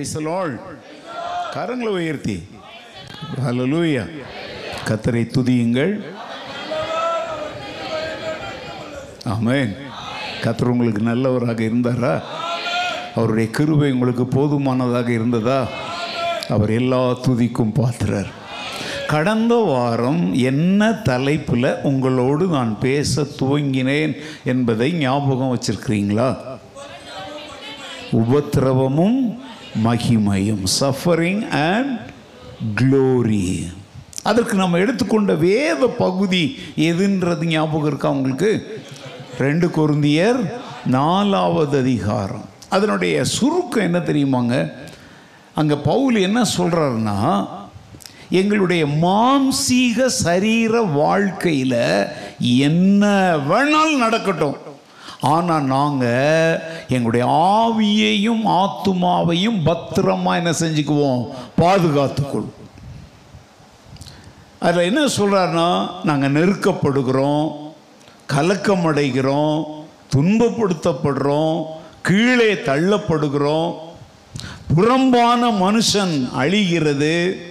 பிரைசலோள் கரங்களை உயர்த்தி. ஹலலூயா கத்தரை துதியுங்கள். ஆமேன் கத்தர் உங்களுக்கு நல்லவராக இருந்தாரா? அவருடைய கிருபை உங்களுக்கு போதுமானதாக இருந்ததா? அவர் எல்லா துதிக்கும் பாத்திரர். கடந்த வாரம் என்ன தலைப்பில் உங்களோடு நான் பேச துவங்கினேன் என்பதை ஞாபகம் வச்சிருக்கிறீங்களா? உபத்திரவமும் மகிமையும் சஃபரிங் அண்ட் க்ளோரி அதற்கு நம்ம எடுத்துக்கொண்ட வேத பகுதி எதுன்றது ஞாபகம் இருக்கா உங்களுக்கு? ரெண்டு குருந்தியர் நாலாவது அதிகாரம். அதனுடைய சுருக்கம் என்ன தெரியுமாங்க? அங்கே பவுல் என்ன சொல்கிறாருன்னா எங்களுடைய மாம்சீக சரீர வாழ்க்கையில் என்ன வேணாலும் நடக்கட்டும். ஆனால் நாங்கள் எங்களுடைய ஆவியையும் ஆத்துமாவையும் பத்திரமா என்ன செஞ்சுக்குவோம்? பாதுகாத்துக்கொள்வோம் அதில் என்ன சொல்கிறாருன்னா நாங்கள் நெருக்கப்படுகிறோம் கலக்கம் அடைகிறோம் துன்பப்படுத்தப்படுறோம் கீழே தள்ளப்படுகிறோம் புறம்பான மனுஷன் அழிகிறது.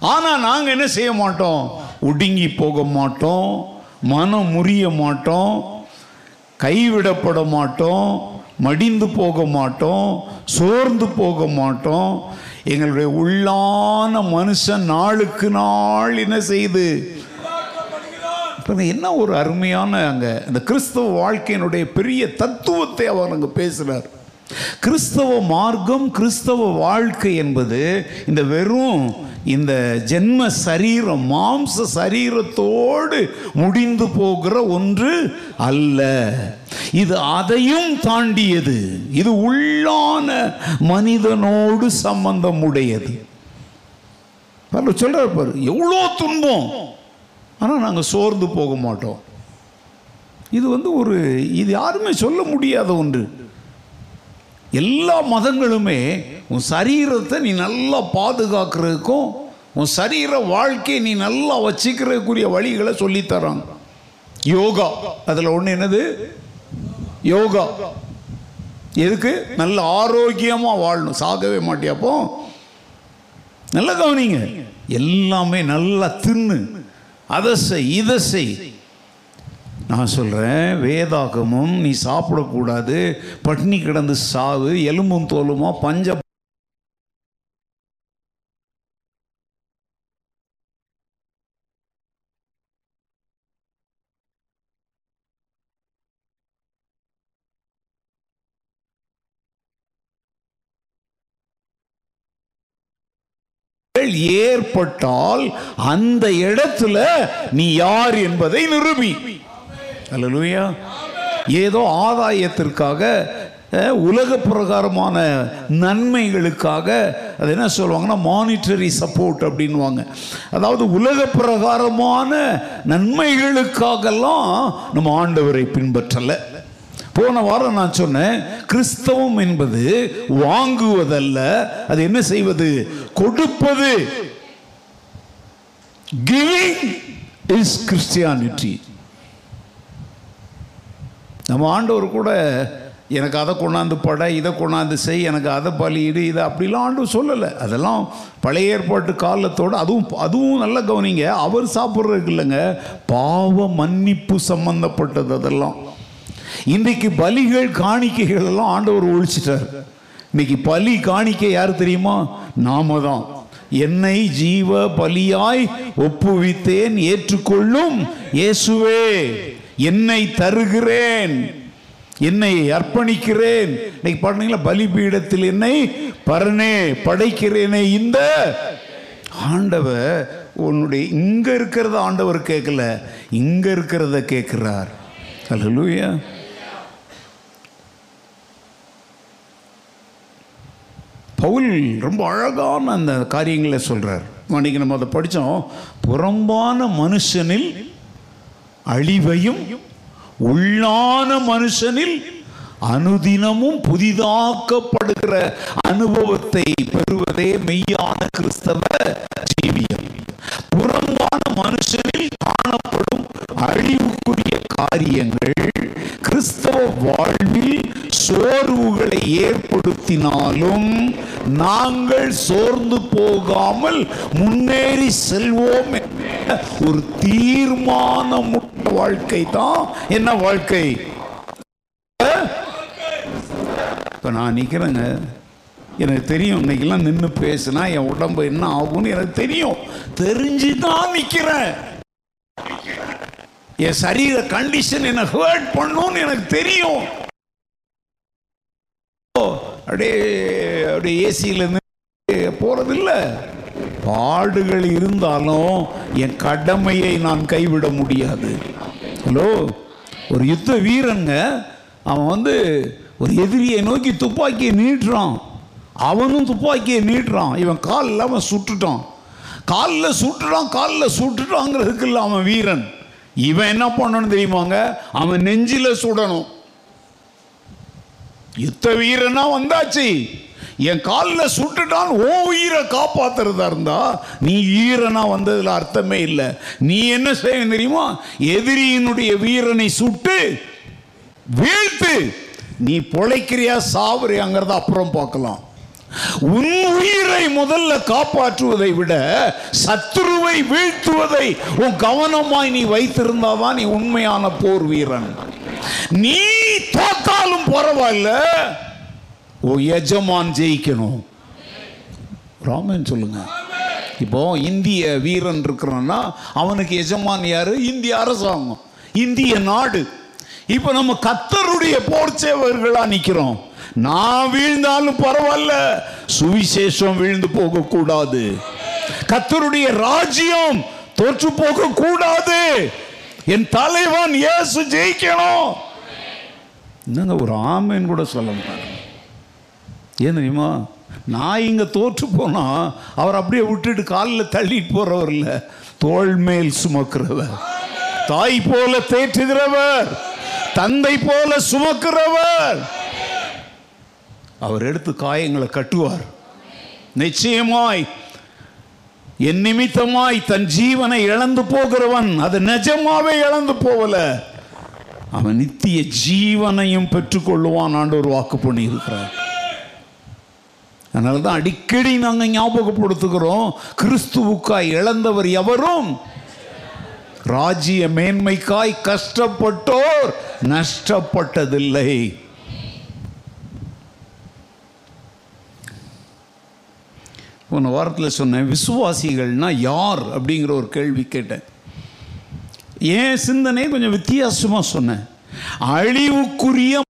ஆனால் நாங்கள் என்ன செய்ய மாட்டோம்? ஒடுங்கி போக மாட்டோம் மனம் முறிய மாட்டோம் கைவிடப்பட மாட்டோம் மடிந்து போக மாட்டோம் சோர்ந்து போக மாட்டோம் எங்களுடைய உள்ளான மனுஷன் நாளுக்கு நாள் என்ன செய்து? என்ன ஒரு அருமையான அங்கே இந்த கிறிஸ்தவ வாழ்க்கையினுடைய பெரிய தத்துவத்தை அவர் அங்கே பேசுகிறார் கிறிஸ்தவ மார்க்கம் கிறிஸ்தவ வாழ்க்கை என்பது இந்த வெறும் இந்த ஜென்ம சரீரம் மாம்ச சரீரத்தோடு முடிந்து போகிற ஒன்று அல்ல. இது அதையும் தாண்டியது. இது உள்ளான மனிதனோடு சம்பந்தம் உடையது பாரு பாரு எவ்வளோ துன்பம். ஆனால் நாங்கள் சோர்ந்து போக மாட்டோம். இது வந்து ஒரு இது யாருமே சொல்ல முடியாத ஒன்று. எல்லா மதங்களுமே உன் சரீரத்தை நீ நல்லா பாதுகாக்கிறதுக்கும் உன் சரீர வாழ்க்கையை நீ நல்லா வச்சுக்கிறதுக்குரிய வழிகளை சொல்லித்தராங்க. யோகா. அதில் ஒன்று என்னது? யோகா. எதுக்கு? நல்ல ஆரோக்கியமாக வாழணும். சாகவே மாட்டியாப்போ நல்லா கவனிங்க. எல்லாமே நல்லா தின்னு. அதை செய் இதை செய். நான் சொல்கிறேன் வேதாகமும் நீ சாப்பிடக்கூடாது பட்னி கிடந்து சாவு எலும்பும் தோலுமா பஞ்ச ஏற்பட்டால் அந்த இடத்துல நீ யார் என்பதை நிரூபி. அல்லேலூயா ஏதோ ஆதாயத்திற்காக உலக பிரகாரமான நன்மைகளுக்காக அது என்ன சொல்லுவாங்கன்னா மானிட்டரி சப்போர்ட் அப்படின்வாங்க அதாவது உலக பிரகாரமான நன்மைகளுக்காகலாம் நம்ம ஆண்டவரை பின்பற்றலை. போன வாரம் நான் சொன்னேன் கிறிஸ்தவம் என்பது வாங்குவதல்ல அது என்ன செய்வது? கொடுப்பது. கிவிங் இஸ் கிறிஸ்டியானிட்டி நம்ம ஆண்டவர் கூட எனக்கு அதை கொண்டாந்து பட இதை கொண்டாந்து செய் எனக்கு அதை பலியிடு இதை அப்படிலாம் ஆண்டவர் சொல்லலை. அதெல்லாம் பழைய ஏற்பாட்டு காலத்தோடு அதுவும் அதுவும் நல்ல கவனிங்க. அவர் சாப்பிட்றதுக்கு இல்லைங்க. பாவ மன்னிப்பு சம்மந்தப்பட்டது அதெல்லாம். இன்றைக்கு பலிகள் காணிக்கைகள் எல்லாம் ஆண்டவர் ஒழிச்சிட்டார். இன்னைக்கு பலி காணிக்கை யார் தெரியுமா? நாம தான். என்னை ஜீவ பலியாய் ஒப்புவித்தேன் ஏற்றுக்கொள்ளும் இயேசுவே. என்னை தருகிறேன். என்னை அர்ப்பணிக்கிறேன். இன்னைக்கு பாருங்களா பலிபீடத்தில் என்னை பரனே படைக்கிறேனே இந்த ஆண்டவர் உன்னுடைய இங்க இருக்கிறத ஆண்டவர் கேட்கல இங்க இருக்கிறத கேட்கிறார். அல்லூயா பவுல் ரொம்ப அழகான அந்த காரியங்களை சொல்றார். அன்னைக்கு நம்ம அதை படித்தோம் புறம்பான மனுஷனில் அழிவையும் உள்ளான மனுஷனில் அனுதினமும் புதிதாக்கப்படுகிற அனுபவத்தை பெறுவதே மெய்யான கிறிஸ்தவ ஜீவியம். புறம்பான மனுஷனில் காணப்படும் அழிவுக்குரிய காரியங்கள் கிறிஸ்தவ வாழ்வில் சோர்வுகளை ஏற்படுத்தினாலும் நாங்கள் சோர்ந்து போகாமல் முன்னேறி செல்வோம் ஒரு தீர்மானமுள்ள வாழ்க்கை தான் என்ன வாழ்க்கை? இப்போ நான் நிற்கிறேங்க எனக்கு தெரியும் இன்னைக்கெல்லாம் நின்று பேசினா என் உடம்பு என்ன ஆகும்னு எனக்கு தெரியும். தெரிஞ்சு தான் நிற்கிறேன் என் சரீர கண்டிஷன் என்ன ஹேர்ட் பண்ணும்னு எனக்கு தெரியும். அப்படியே அப்படியே ஏசியிலேருந்து போகிறதில்ல பாடுகள் இருந்தாலும் என் கடமையை நான் கைவிட முடியாது. ஹலோ ஒரு யுத்த வீரங்க. அவன் வந்து ஒரு எதிரியை நோக்கி துப்பாக்கியை நீட்டுறான். அவனும் துப்பாக்கியை நீட்டுறான். இவன் கால் இல்லாமல் சுட்டுட்டான். காலில் சுட்டுட்டான் காலில் சுட்டுட்டாங்கிறதுக்கு இல்லை அவன் வீரன். இவன் என்ன பண்ணணும் தெரியுமாங்க? அவன் நெஞ்சில் சுடணும். யுத்த வீரனா வந்தாச்சு. என் காலில் சுட்டுட்டான் ஓ உயிரை காப்பாத்துறதா இருந்தா நீ வீரனா வந்ததுல அர்த்தமே இல்லை. நீ என்ன செய்ய தெரியுமா? எதிரியினுடைய வீரனை சுட்டு வீழ்த்து நீ பொழைக்கிறியா? சாவுறியாங்கிறத அப்புறம் பார்க்கலாம். உன் உயிரை முதல்ல காப்பாற்றுவதை விட சத்துருவை வீழ்த்துவதை உன் கவனமாய் நீ வைத்திருந்தாதான் நீ உண்மையான போர் வீரன். நீ தோத்தாலும் பரவாயில்ல ஓ எஜமான் ஜெயிக்கணும். ராமன் சொல்லுங்க. இப்போ இந்திய வீரன் இருக்கிறான்னா அவனுக்கு எஜமான் யாரு? இந்திய அரசாங்கம். இந்திய நாடு. இப்போ நம்ம கத்தருடைய போர் சேவர்களா நிக்கிறோம். நான் வீழ்ந்தாலும் பரவாயில்ல சுவிசேஷம் வீழ்ந்து போக கூடாது கத்தருடைய ராஜ்யம் தோற்று போக கூடாது என் தலைவன் இயேசு ஜெயிக்கணும். என்னங்க ஒரு ஆமைன்னு கூட சொல்ல மாட்டாங்க ஏன் தெரியுமா? நான் இங்கே தோற்று போனா அவர் அப்படியே விட்டுட்டு காலில் தள்ளிட்டு போறவர் இல்லை தோல் மேல் சுமக்கிறவர். தாய் போல தேற்றுகிறவர். தந்தை போல சுமக்கிறவர். அவர் எடுத்து காயங்களை கட்டுவார். நிச்சயமாய் என் நிமித்தமாய் தன் ஜீவனை இழந்து போகிறவன் அது நிஜமாவே இழந்து போகல. அவன் நித்திய ஜீவனையும் பெற்றுக்கொள்ளுவான் ஒரு வாக்கு பண்ணி இருக்கிறார் அதனால தான் அடிக்கடி நாங்கள் ஞாபகப்படுத்துகிறோம் கிறிஸ்துவுக்காய் இழந்தவர் எவரும் ராஜ்ய மேன்மைக்காய் கஷ்டப்பட்டோர் நஷ்டப்பட்டதில்லை. போன வாரத்தில் சொன்னேன் விசுவாசிகள்னா யார் அப்படிங்கிற ஒரு கேள்வி கேட்டேன். ஏன் சிந்தனை கொஞ்சம் வித்தியாசமாக சொன்னேன். அழிவுக்குரிய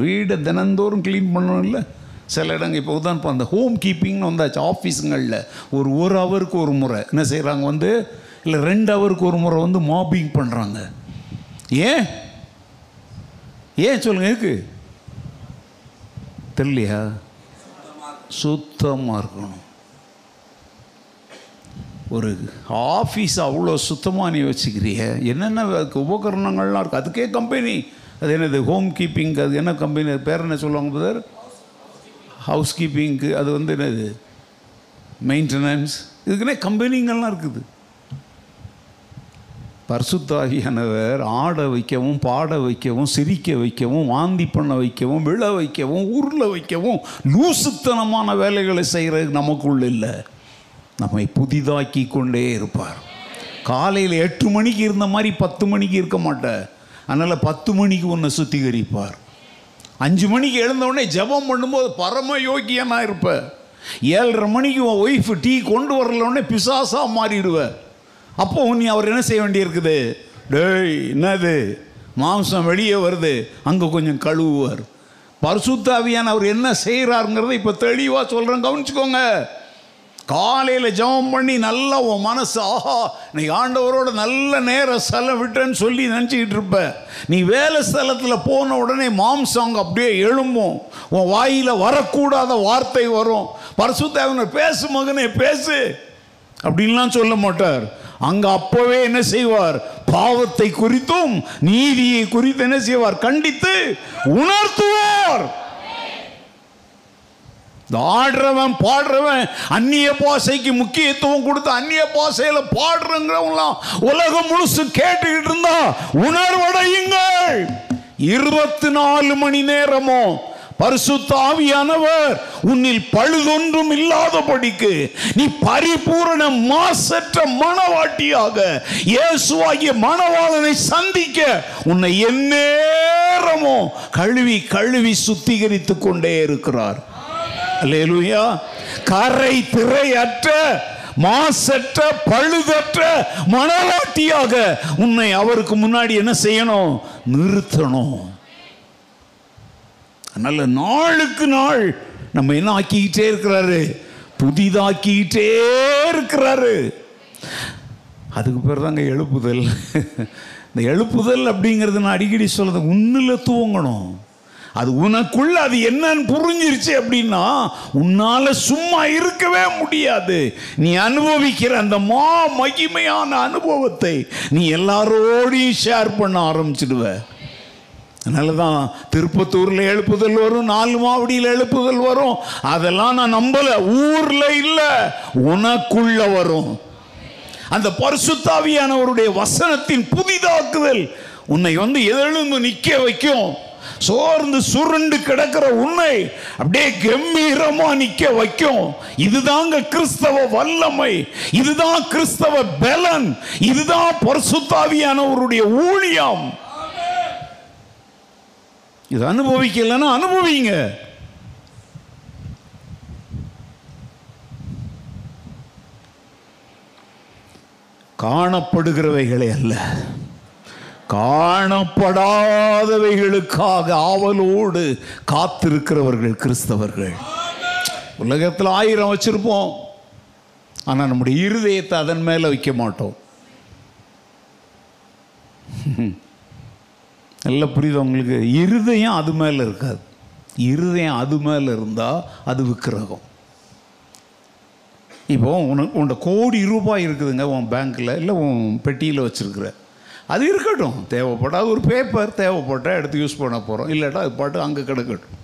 வீடை தினந்தோறும் க்ளீன் பண்ணணும் இல்லை சில இடங்கள் இப்போ தான் இப்போ அந்த ஹோம் கீப்பிங்னு வந்தாச்சு ஆஃபீஸுங்களில் ஒரு ஒரு ஹவருக்கு ஒரு முறை. என்ன செய்கிறாங்க வந்து இல்லை ரெண்டு ஹவருக்கு ஒரு முறை வந்து மாப்பிங் பண்ணுறாங்க ஏன்? ஏன் சொல்லுங்கள் இருக்கு தெரியலையா? சுத்தமாக இருக்கணும். ஒரு ஆஃபீஸ் அவ்வளோ சுத்தமாக நீ வச்சுக்கிறிய? என்னென்ன உபகரணங்கள்லாம் இருக்குது அதுக்கே கம்பெனி அது என்னது? ஹோம் கீப்பிங் அது என்ன கம்பெனி அது பேர் என்ன சொல்லுவாங்க பிரதர் ஹவுஸ் கீப்பிங்க்கு அது வந்து என்னது? மெயின்டெனன்ஸ் இதுக்குன்னே கம்பெனிங்கள்லாம் இருக்குது. பர்சுத்தாகியானவர் ஆட வைக்கவும் பாட வைக்கவும் சிரிக்க வைக்கவும் வாந்தி பண்ண வைக்கவும் விழ வைக்கவும் உருள வைக்கவும் லூசுத்தனமான வேலைகளை செய்கிறது நமக்குள்ள இல்லை. நம்மை புதிதாக்கி கொண்டே இருப்பார். காலையில் எட்டு மணிக்கு இருந்த மாதிரி பத்து மணிக்கு இருக்க மாட்டார். அதனால் பத்து மணிக்கு உன்னை சுத்திகரிப்பார். அஞ்சு மணிக்கு எழுந்தவுடனே ஜபம் ஜெபம் பண்ணும்போது பரம யோகிய நான் இருப்பேன் ஏழரை மணிக்கு உன் ஒய்ஃப் டீ கொண்டு வரல உடனே பிசாசாக மாறிடுவேன் அப்போ நீ அவர் என்ன செய்ய வேண்டியிருக்குது? டேய் என்னது? மாம்சம் வெளியே வருது. அங்கே கொஞ்சம் கழுவுவார். பரிசுத்தாவியான அவர் என்ன செய்கிறாருங்கிறத இப்போ தெளிவாக சொல்கிறேன் கவனிச்சுக்கோங்க. காலையில் ஜெபம் பண்ணி நல்லா உன் மனசு ஆஹா நீ ஆண்டவரோட நல்ல நேரம் செலவிட்டேன்னு சொல்லி நினச்சிக்கிட்டு இருப்ப. நீ வேலை ஸ்தலத்தில் போன உடனே மாம்சம் அப்படியே எழும்பும். உன் வாயில் வரக்கூடாத வார்த்தை வரும். பரிசுத்தேவனர் பேசு மகனே பேசு. அப்படின்லாம் சொல்ல மாட்டார். அங்கே அப்போவே என்ன செய்வார்? பாவத்தை குறித்தும் நீதியை குறித்து என்ன செய்வார்? கண்டித்து உணர்த்துவார். இந்த ஆடுறவன் பாடுறவன் அந்நிய பாசைக்கு முக்கியத்துவம் கொடுத்து அந்நிய பாசையில் பாடுறங்கிறவங்களாம் உலகம் முழுசு கேட்டுக்கிட்டு இருந்தா உணர்வடையுங்கள். இருபத்தி நாலு மணி நேரமும் பரிசுத்த ஆவியானவர் உன்னில் பழுதொன்றும் இல்லாதபடிக்கு நீ பரிபூரண மாசற்ற மணவாட்டியாக இயேசுவாகிய மணவாளனை சந்திக்க உன்னை எந்நேரமும் கழுவி கழுவி சுத்திகரித்து கொண்டே இருக்கிறார். அல்லேலூயா கரை திரையற்ற மாசற்ற பழுதற்ற மணவாட்டியாக உன்னை அவருக்கு முன்னாடி என்ன செய்யணும்? நிறுத்தணும். நல்ல நாளுக்கு நாள் நம்ம என்ன ஆக்கிக்கிட்டே இருக்கிறாரு? புதிதாக்கிக்கிட்டே இருக்கிறாரு. அதுக்கு பேர் தாங்க எழுப்புதல். இந்த எழுப்புதல் அப்படிங்கிறது நான் அடிக்கடி சொல்றது உன்னில் தூங்கணும். அது உனக்குள்ள அது என்னன்னு புரிஞ்சிருச்சு அப்படின்னா உன்னால சும்மா இருக்கவே முடியாது. நீ அனுபவிக்கிற அந்த மா மகிமையான அனுபவத்தை நீ எல்லாரோடையும் ஷேர் பண்ண ஆரம்பிச்சிடுவ. அதனால தான் திருப்பத்தூரில் எழுப்புதல் வரும் நாலு மாவடியில் எழுப்புதல் வரும். அதெல்லாம் நான் நம்பல. ஊர்ல இல்லை உனக்குள்ள வரும். அந்த பரிசுத்தாவியானவருடைய வசனத்தின் புதிதாக்குதல் உன்னை வந்து எழுந்து நிற்க வைக்கும். சோர்ந்து சுருண்டு கிடக்கிற உன்னை அப்படியே கம்பீரமா நிக்க வைக்கும். இதுதாங்க கிறிஸ்தவ வல்லமை. இதுதான் கிறிஸ்தவ பலன். இதுதான் பரிசுத்தாவியானவருடைய ஊழியம். இது அனுபவிக்கலன்னா அனுபவிங்க. காணப்படுகிறவைகளே அல்ல. காணப்படாதவைகளுக்காக ஆவலோடு காத்திருக்கிறவர்கள் கிறிஸ்தவர்கள். உலகத்தில் ஆயிரம் வச்சிருப்போம். ஆனால் நம்முடைய இருதயத்தை அதன் மேலே வைக்க மாட்டோம். நல்ல புரியுது உங்களுக்கு? இருதயம் அது மேலே இருக்காது. இருதயம் அது மேலே இருந்தால் அது விக்கிரகம். இப்போ உனக்கு உன்ட கோடி ரூபாய் இருக்குதுங்க உன் பேங்க்கில் இல்லை உன் பெட்டியில் வச்சுருக்குற. அது இருக்கட்டும். தேவைப்பட்டால் ஒரு பேப்பர் தேவைப்பட்டால் எடுத்து யூஸ் பண்ண போகிறோம் இல்லாட்டா அது பாட்டு அங்கே கிடக்கட்டும்.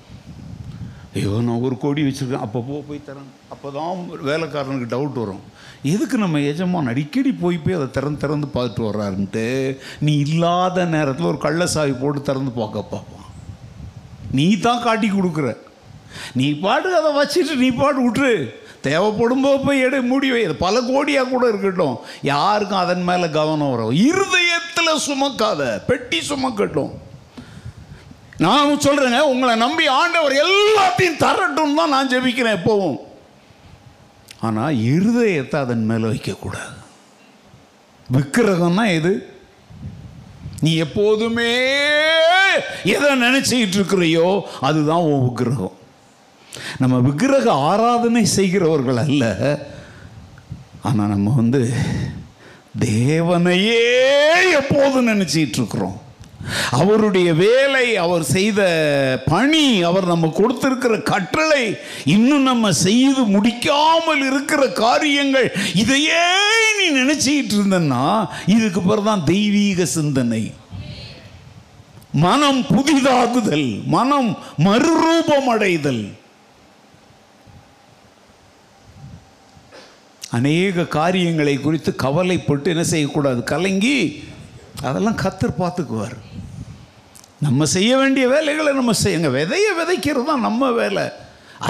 ஐயோ நான் ஒரு கோடி வச்சுருக்கேன். அப்போ போய் தரேன் அப்போ தான் வேலைக்காரனுக்கு டவுட் வரும். எதுக்கு நம்ம எஜமான் அடிக்கடி போய் போய் அதை திறந்து திறந்து பார்த்துட்டு வர்றாருன்ட்டு நீ இல்லாத நேரத்தில் ஒரு கள்ளசாவி போட்டு திறந்து பார்க்க பார்ப்பான். நீ தான் காட்டி கொடுக்குற. நீ பாட்டு அதை வச்சுட்டு நீ பாட்டு விட்டுரு தேவைப்படும் போது போய் எடு மூடி வை. பல கோடியாக கூட இருக்கட்டும். யாருக்கும் அதன் மேலே கவனம் வரும் இருதயத்தில் சுமக்காத பெட்டி சுமக்கட்டும். நான் சொல்கிறேங்க உங்களை நம்பி ஆண்டவர் எல்லாத்தையும் தரட்டும் தான் நான் ஜெபிக்கிறேன் எப்போவும். ஆனால் இருதயத்தை அதன் மேலே வைக்கக்கூடாது. விக்கிரகம்னா எது? நீ எப்போதுமே எதை நினச்சிக்கிட்டு இருக்கிறையோ அதுதான் உன் விக்கிரகம். நம்ம விக்கிரக ஆராதனை செய்கிறவர்கள் அல்ல. ஆனால் நம்ம வந்து தேவனையே எப்போதும் நினைச்சிட்டு இருக்கிறோம்? அவருடைய வேலை அவர் செய்த பணி அவர் நம்ம கொடுத்திருக்கிற கட்டளை இன்னும் நம்ம செய்து முடிக்காமல் இருக்கிற காரியங்கள் இதையே நீ நினச்சிக்கிட்டு இருந்தன்னா இதுக்கு பிறகு தான் தெய்வீக சிந்தனை. மனம் புதிதாகுதல் மனம் மறுரூபம் அடைதல் அநேக காரியங்களை குறித்து கவலைப்பட்டு என்ன செய்யக்கூடாது? கலங்கி அதெல்லாம் கத்தர் பார்த்துக்குவார். நம்ம செய்ய வேண்டிய வேலைகளை நம்ம செய்யுங்க விதையை விதைக்கிறது தான் நம்ம வேலை.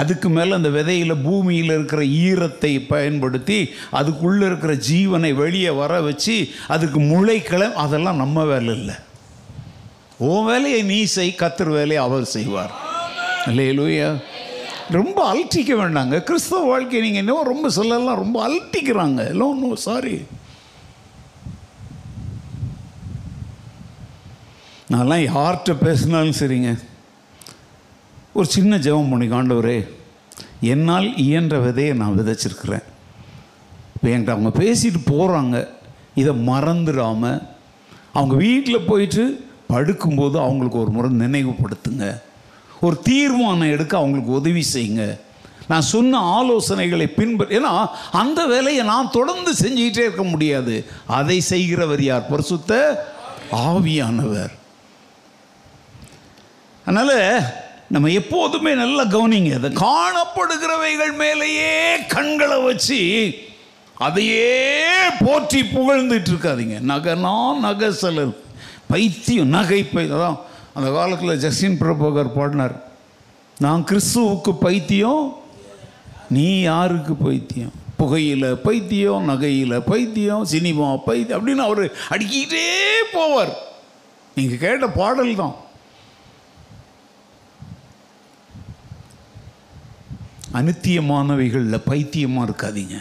அதுக்கு மேலே அந்த விதையில் பூமியில் இருக்கிற ஈரத்தை பயன்படுத்தி அதுக்குள்ளே இருக்கிற ஜீவனை வெளியே வர வச்சு அதுக்கு முளைக்கிளை அதெல்லாம் நம்ம வேலை இல்லை. உன் வேலையை நீ செய் கத்தர் வேலையை அவர் செய்வார். இல்லையா ரொம்ப அழட்டிக்க வேண்டாங்க. கிறிஸ்தவ வாழ்க்கை நீங்கள் இன்னும் ரொம்ப சொல்லலாம். ரொம்ப அழட்டிக்கிறாங்க எல்லாம் ஒன்றும் சாரி நான்லாம் யார்கிட்ட பேசினாலும் சரிங்க. ஒரு சின்ன ஜெபம் பண்ணி காண்டவரே என்னால் இயன்ற விதையை நான் விதைச்சிருக்கிறேன். இப்போ என்கிட்ட அவங்க பேசிட்டு போகிறாங்க இதை மறந்துடாமல் அவங்க வீட்டில் போயிட்டு படுக்கும்போது அவங்களுக்கு ஒரு முறை நினைவுபடுத்துங்க. ஒரு தீர்மானம் எடுக்க அவங்களுக்கு உதவி செய்யுங்க. நான் சொன்ன ஆலோசனைகளை பின்பற்ற ஏன்னா அந்த வேலையை நான் தொடர்ந்து செஞ்சுக்கிட்டே இருக்க முடியாது. அதை செய்கிறவர் யார்? பரிசுத்த ஆவியானவர். அதனால் நம்ம எப்போதுமே நல்லா கவனிங்க. அதை காணப்படுகிறவைகள் மேலேயே கண்களை வச்சு அதையே போற்றி புகழ்ந்துட்டு இருக்காதீங்க. நகனா நகை செலவு பைத்தியம் நகை பை அதான் அந்த காலத்தில் ஜஸ்டின் பிரபாகர் பாடினார் நான் கிறிஸ்துவுக்கு பைத்தியம் நீ யாருக்கு பைத்தியம்? புகையில் பைத்தியம் நகையில் பைத்தியம் சினிமா பைத்தியம் அப்படின்னு அவர் அடிக்கிட்டே போவார். நீங்கள் கேட்ட பாடல் தான். அநித்தியமானவைகளில் பைத்தியமாக இருக்காதீங்க.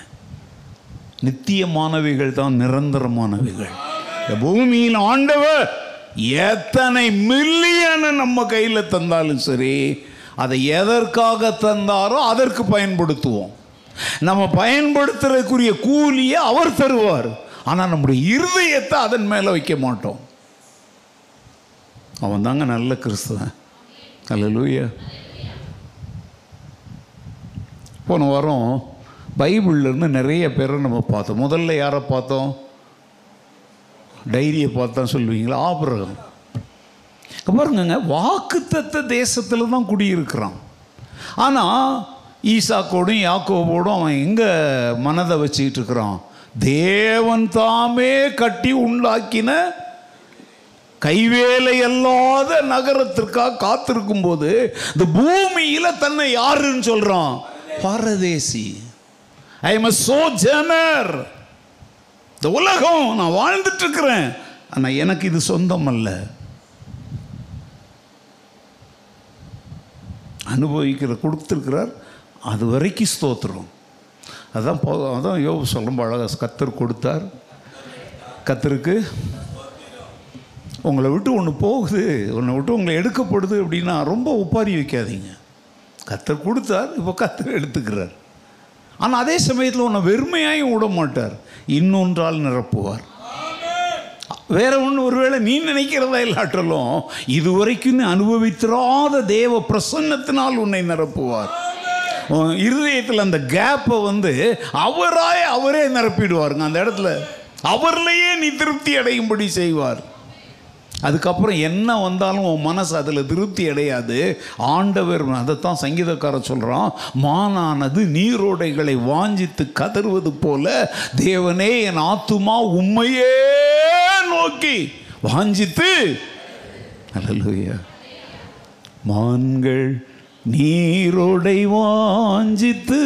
நித்தியமானவைகள் தான் நிரந்தரமானவைகள். இந்த பூமியில் ஆண்டவர் எத்தனை மில்லியனை நம்ம கையில் தந்தாலும் சரி அதை எதற்காக தந்தாரோ அதற்கு பயன்படுத்துவோம். நம்ம பயன்படுத்துறதுக்குரிய கூலியை அவர் தருவார். ஆனால் நம்முடைய இருதயத்தை அதன் மேலே வைக்க மாட்டோம். அவன் தாங்க நல்ல கிறிஸ்துவன். அல்ல போன வாரம் பைபிள்லேருந்து நிறைய பேரை நம்ம பார்த்தோம். முதல்ல யாரை பார்த்தோம்? டைரியை பார்த்தா சொல்லுவீங்களா? ஆபிரகம். பாருங்க பாருங்கங்க வாக்குத்தத்த தேசத்தில் தான் குடியிருக்கிறான். ஆனால் ஈசாக்கோடும் யாக்கோவோடும் அவன் எங்கே மனதை வச்சுக்கிட்டு இருக்கிறான்? தேவன் தாமே கட்டி உண்டாக்கின கைவேலை அல்லாத நகரத்திற்காக காத்திருக்கும் போது இந்த பூமியில் தன்னை யாருன்னு சொல்கிறான் பரதேசி. ஐ எம் சோஜனர் இந்த உலகம் நான் வாழ்ந்துட்டு இருக்கிறேன் எனக்கு இது சொந்தம் அல்ல அனுபவிக்கிற கொடுத்துருக்கிறார் அது வரைக்கும் ஸ்தோத்திரம். அதான் போ அதான் யோக சொல்லும் அழகாக கத்தர் கொடுத்தார். கத்தருக்கு உங்களை விட்டு ஒன்று போகுது உன்னை விட்டு உங்களை எடுக்கப்படுது அப்படின்னா ரொம்ப ஒப்பாரி வைக்காதீங்க. கத்தர் கொடுத்தார் இப்போ கத்தர் எடுத்துக்கிறார். ஆனால் அதே சமயத்தில் உன்னை வெறுமையாயும் விட மாட்டார். இன்னொன்றால் நிரப்புவார். வேற ஒன்று ஒருவேளை நீ நினைக்கிறதா இல்லாட்டலும் இதுவரைக்கும் அனுபவித்திராத தேவ பிரசன்னத்தினால் உன்னை நிரப்புவார். இருதயத்தில் அந்த கேப்பை வந்து அவராய் அவரே நிரப்பிடுவாருங்க. அந்த இடத்துல அவர்லேயே நீ திருப்தி அடையும்படி செய்வார். அதுக்கப்புறம் என்ன வந்தாலும் உன் மனசு அதில் திருப்தி அடையாது. ஆண்டவர் அதைத்தான் சங்கீதக்காரர் சொல்கிறான் மானானது நீரோடைகளை வாஞ்சித்து கதறுவது போல தேவனே என் ஆத்துமா உண்மையே நோக்கி வாஞ்சித்து. அல்லேலூயா மான்கள் நீரோடை வாஞ்சித்து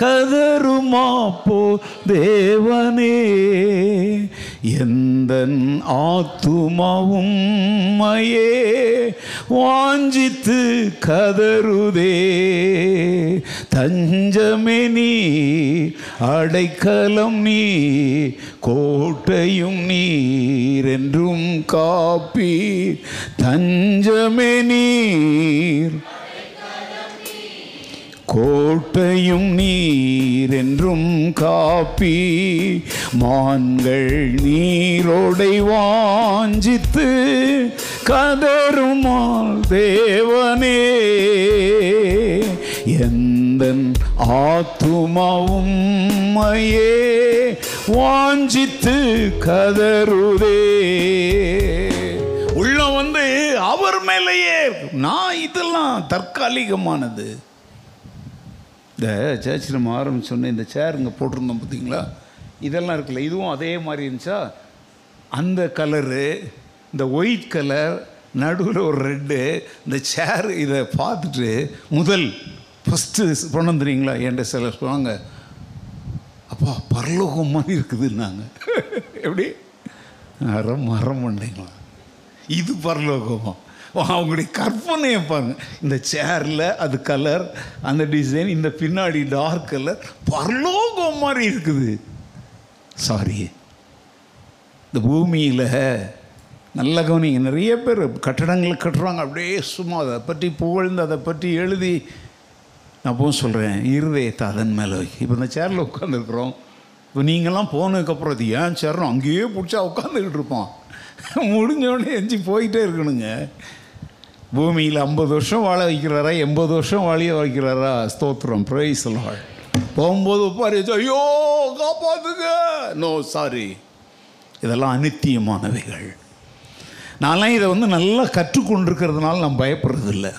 கதருமா போ தேவனே. எந்த ஆத்துமாவும் மையே வாஞ்சித்து கதருதே தஞ்சமே நீ அடைக்கலம் நீ கோட்டையும் நீர் என்றும் காப்பி தஞ்சமே நீர் கோட்டையும் நீர் என்றும் காப்பி மான்கள் நீரோடை வாஞ்சித்து கதருமால் தேவனே. எந்த ஆத்துமாவும் மையே வாஞ்சித்து கதருதே உள்ள வந்து அவர் மேலேயே நான் இதெல்லாம் தற்காலிகமானது. இந்த சர்ச் நம்ம ஆரம்பிச்சோன்னே இந்த சேர் இங்கே போட்டிருந்தோம் பார்த்தீங்களா? இதெல்லாம் இருக்குல்ல இதுவும் அதே மாதிரி இருந்துச்சா? அந்த கலரு இந்த ஒயிட் கலர் நடுவில் ஒரு ரெட்டு இந்த சேர் இதை பார்த்துட்டு முதல் ஃபஸ்ட்டு கொண்டு வந்துறீங்களா என்கிட்ட சிலர் சொல்லுவாங்க அப்பா பரலோகம் மாதிரி இருக்குதுன்னாங்க. எப்படி? மரம் மரம் பண்ணீங்களா? இது பரலோகமாக அவங்களுடைய கற்பனையை பாருங்க. இந்த சேரில் அது கலர் அந்த டிசைன் இந்த பின்னாடி டார்க் கலர் பரலோகம் மாதிரி இருக்குது. சாரி இந்த பூமியில் நல்ல கவனிங்க. நிறைய பேர் கட்டடங்கள் கட்டுறாங்க. அப்படியே சும்மா அதை பற்றி புகழ்ந்து அதை பற்றி எழுதி. நான் போக சொல்கிறேன் இருதயத்தை அதன் மேலே வைக்க இப்போ இந்த சேரில் உட்காந்துருக்குறோம் இப்போ நீங்கள்லாம் போனதுக்கப்புறம் அது ஏன் சேரணும் அங்கேயே பிடிச்சா உட்காந்துக்கிட்டு இருப்பான். முடிஞ்சோடனே எஞ்சி போயிட்டே இருக்கணுங்க. பூமியில் ஐம்பது வருஷம் வாழ வைக்கிறாரா? எண்பது வருஷம் வாழிய வைக்கிறாரா? ஸ்தோத்திரம். பிரைஸ் லார்ட் போகும்போது உப்பாரி ஐயோ காப்பாத்துங்க. நோ சாரி இதெல்லாம் அனித்தியமானவைகள். நான்லாம் இதை வந்து நல்லா கற்றுக்கொண்டிருக்கிறதுனால நான் பயப்படுறதில்ல.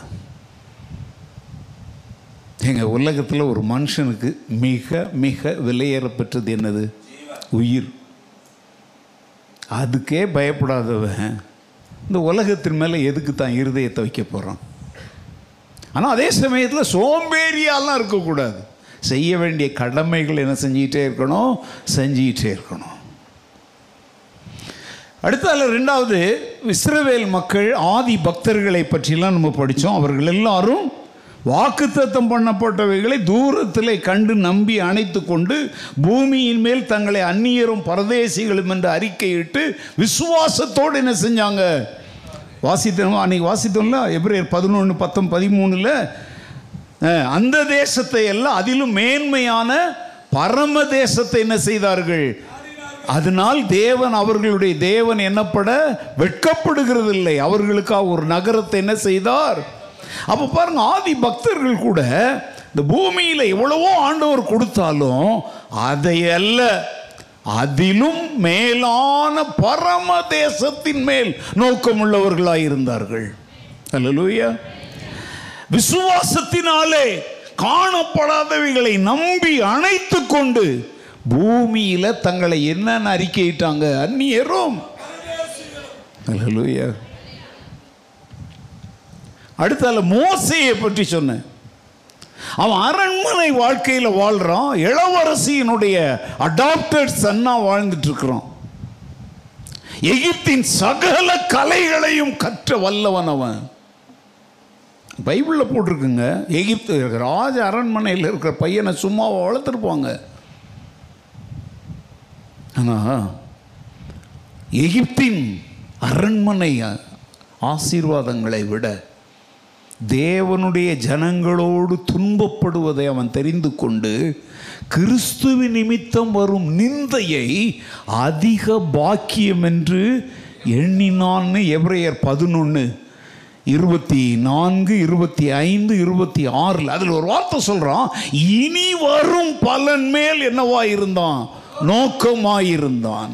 எங்கள் உலகத்தில் ஒரு மனுஷனுக்கு மிக மிக விலையேறப்பெற்றது என்னது? உயிர். அதுக்கே பயப்படாதவன். இந்த உலகத்தின் மேலே எதுக்கு தான் இருதயத்தை வைக்க போகிறோம் ஆனால் அதே சமயத்தில் சோம்பேறியாலாம் இருக்கக்கூடாது. செய்ய வேண்டிய கடமைகள் என்ன செஞ்சிக்கிட்டே இருக்கணும்? செஞ்சிக்கிட்டே இருக்கணும். அடுத்தால ரெண்டாவது இஸ்ரவேல் மக்கள் ஆதி பக்தர்களை பற்றிலாம் நம்ம படித்தோம் அவர்கள் எல்லாரும் வாக்குத்தத்தம் பண்ணப்பட்டவைகளை தூரத்தில் கண்டு நம்பி அணைத்து கொண்டு பூமியின் மேல் தங்களை அந்நியரும் பரதேசிகளும் என்று அறிக்கையிட்டு விசுவாசத்தோடு என்ன செஞ்சாங்க? வாசித்தோம்? அன்னைக்கு வாசித்தோம்ல? எப்ரேர் பதினொன்று பத்தம் பதிமூணில் அந்த தேசத்தை எல்லாம் அதிலும் மேன்மையான பரம தேசத்தை என்ன செய்தார்கள்? அதனால் தேவன் அவர்களுடைய தேவன் என்னப்பட வெட்கப்படுகிறதில்லை. அவர்களுக்காக ஒரு நகரத்தை என்ன செய்தார்? அப்போ பாருங்க ஆதி பக்தர்கள் கூட இந்த பூமியில் எவ்வளவோ ஆண்டவர் கொடுத்தாலும் அதை அல்ல அதிலும் மேலான பரம தேசத்தின் மேல் நோக்கமுள்ளவர்களாய் இருந்தார்கள். அல்லேலூயா. விசுவாசத்தினாலே காணப்படாதவைகளை நம்பி அணைத்து கொண்டு பூமியில தங்களை என்னென்ன அறிக்கையிட்டாங்க? அந்நியரும். அல்லேலூயா. அடுத்தால மோசையை பற்றி சொன்னேன். அவன் அரண்மனை வாழ்க்கையில் வாழ்கிறான் இளவரசியினுடைய அடாப்டட் சன்னா வாழ்ந்துட்டு இருக்கிறான் எகிப்தின் சகல கலைகளையும் கற்ற வல்லவன் அவன். பைபிளில் போட்டிருக்குங்க எகிப்து ராஜ அரண்மனையில் இருக்கிற பையனை சும்மா வளர்த்துருப்பாங்க. ஆனால் எகிப்தின் அரண்மனை ஆசீர்வாதங்களை விட தேவனுடைய ஜனங்களோடு துன்பப்படுவதை அவன் தெரிந்து கொண்டு கிறிஸ்துவின் நிமித்தம் வரும் நிந்தையை அதிக பாக்கியம் என்று எண்ணினான்னு எவ்ரையர் பதினொன்று இருபத்தி நான்கு இருபத்தி ஐந்து இருபத்தி ஆறில் அதில் ஒரு வார்த்தை சொல்கிறான் இனி வரும் பலன் மேல் என்னவா இருந்தான் நோக்கமாயிருந்தான்.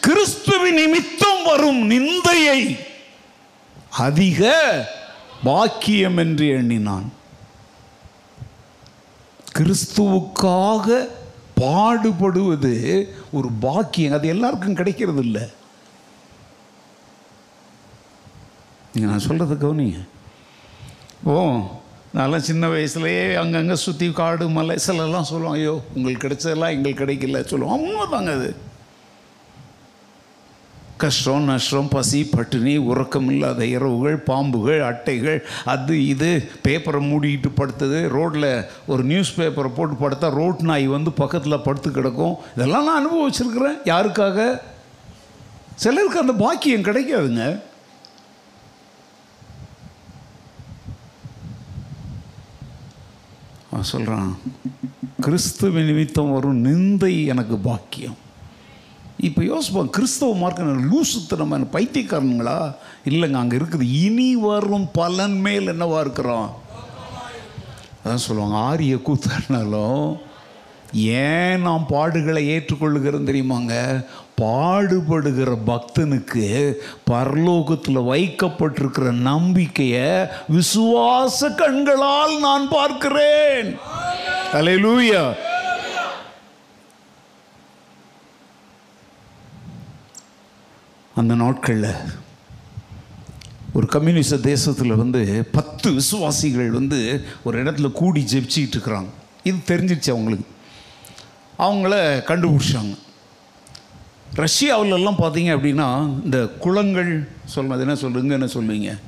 கிறிஸ்துவின் நிமித்தம் வரும் நிந்தையை அதிக பாக்கியம் என்று எண்ணினான். கிறிஸ்துவுக்காக பாடுபடுவது ஒரு பாக்கியம். அது எல்லாருக்கும் கிடைக்கிறது இல்லை நீங்கள் நான் சொல்கிறது கவனிங்க. ஓ நான்லாம் சின்ன வயசுலேயே அங்கங்கே சுற்றி காடு மலை சிலெல்லாம் சொல்லுவோம் ஐயோ உங்களுக்கு கிடைச்சதெல்லாம் எங்களுக்கு கிடைக்கல. சொல்லுவோம். உண்மைதாங்க அது. கஷ்டம் நஷ்டம் பசி பட்டினி உறக்கம் இல்லாத இரவுகள் பாம்புகள் அட்டைகள் அது இது. பேப்பரை மூடிட்டு படுத்தது. ரோட்டில் ஒரு நியூஸ் பேப்பரை போட்டு படுத்தா ரோட் நாய் வந்து பக்கத்தில் படுத்து கிடக்கும். இதெல்லாம் நான் அனுபவிச்சிருக்கிறேன். யாருக்காக? சிலருக்கு அந்த பாக்கியம் கிடைக்காதுங்க. சொல்கிறான் கிறிஸ்துவ நிமித்தம் வரும் நிந்தை எனக்கு பாக்கியம். இப்போ யோசிப்போம் கிறிஸ்தவ மார்க்க லூசுத்தனம் பைத்தியக்காரனுங்களா? இல்லைங்க அங்கே இருக்குது. இனி வரும் பலன் மேல் என்னவா இருக்கிறோம் அதான் சொல்லுவாங்க ஆரிய கூத்தாடினாலும் ஏன் நாம் பாடுகளை ஏற்றுக்கொள்ளுகிறோம் தெரியுமாங்க? பாடுபடுகிற பக்தனுக்கு பரலோகத்தில் வைக்கப்பட்டிருக்கிற நம்பிக்கையை விசுவாச கண்களால் நான் பார்க்கிறேன். அல்லேலூயா அந்த நாட்களில் ஒரு கம்யூனிஸ்ட தேசத்தில் வந்து பத்து விசுவாசிகள் வந்து ஒரு இடத்துல கூடி ஜெபிச்சிக்கிட்டு இருக்கிறாங்க. இது தெரிஞ்சிருச்சு அவங்களுக்கு. அவங்கள கண்டுபிடிச்சாங்க. ரஷ்யாவிலெல்லாம் பார்த்தீங்க அப்படின்னா இந்த குளங்கள் சொல்றது என்ன சொல்லுங்க என்ன சொல்லுவீங்க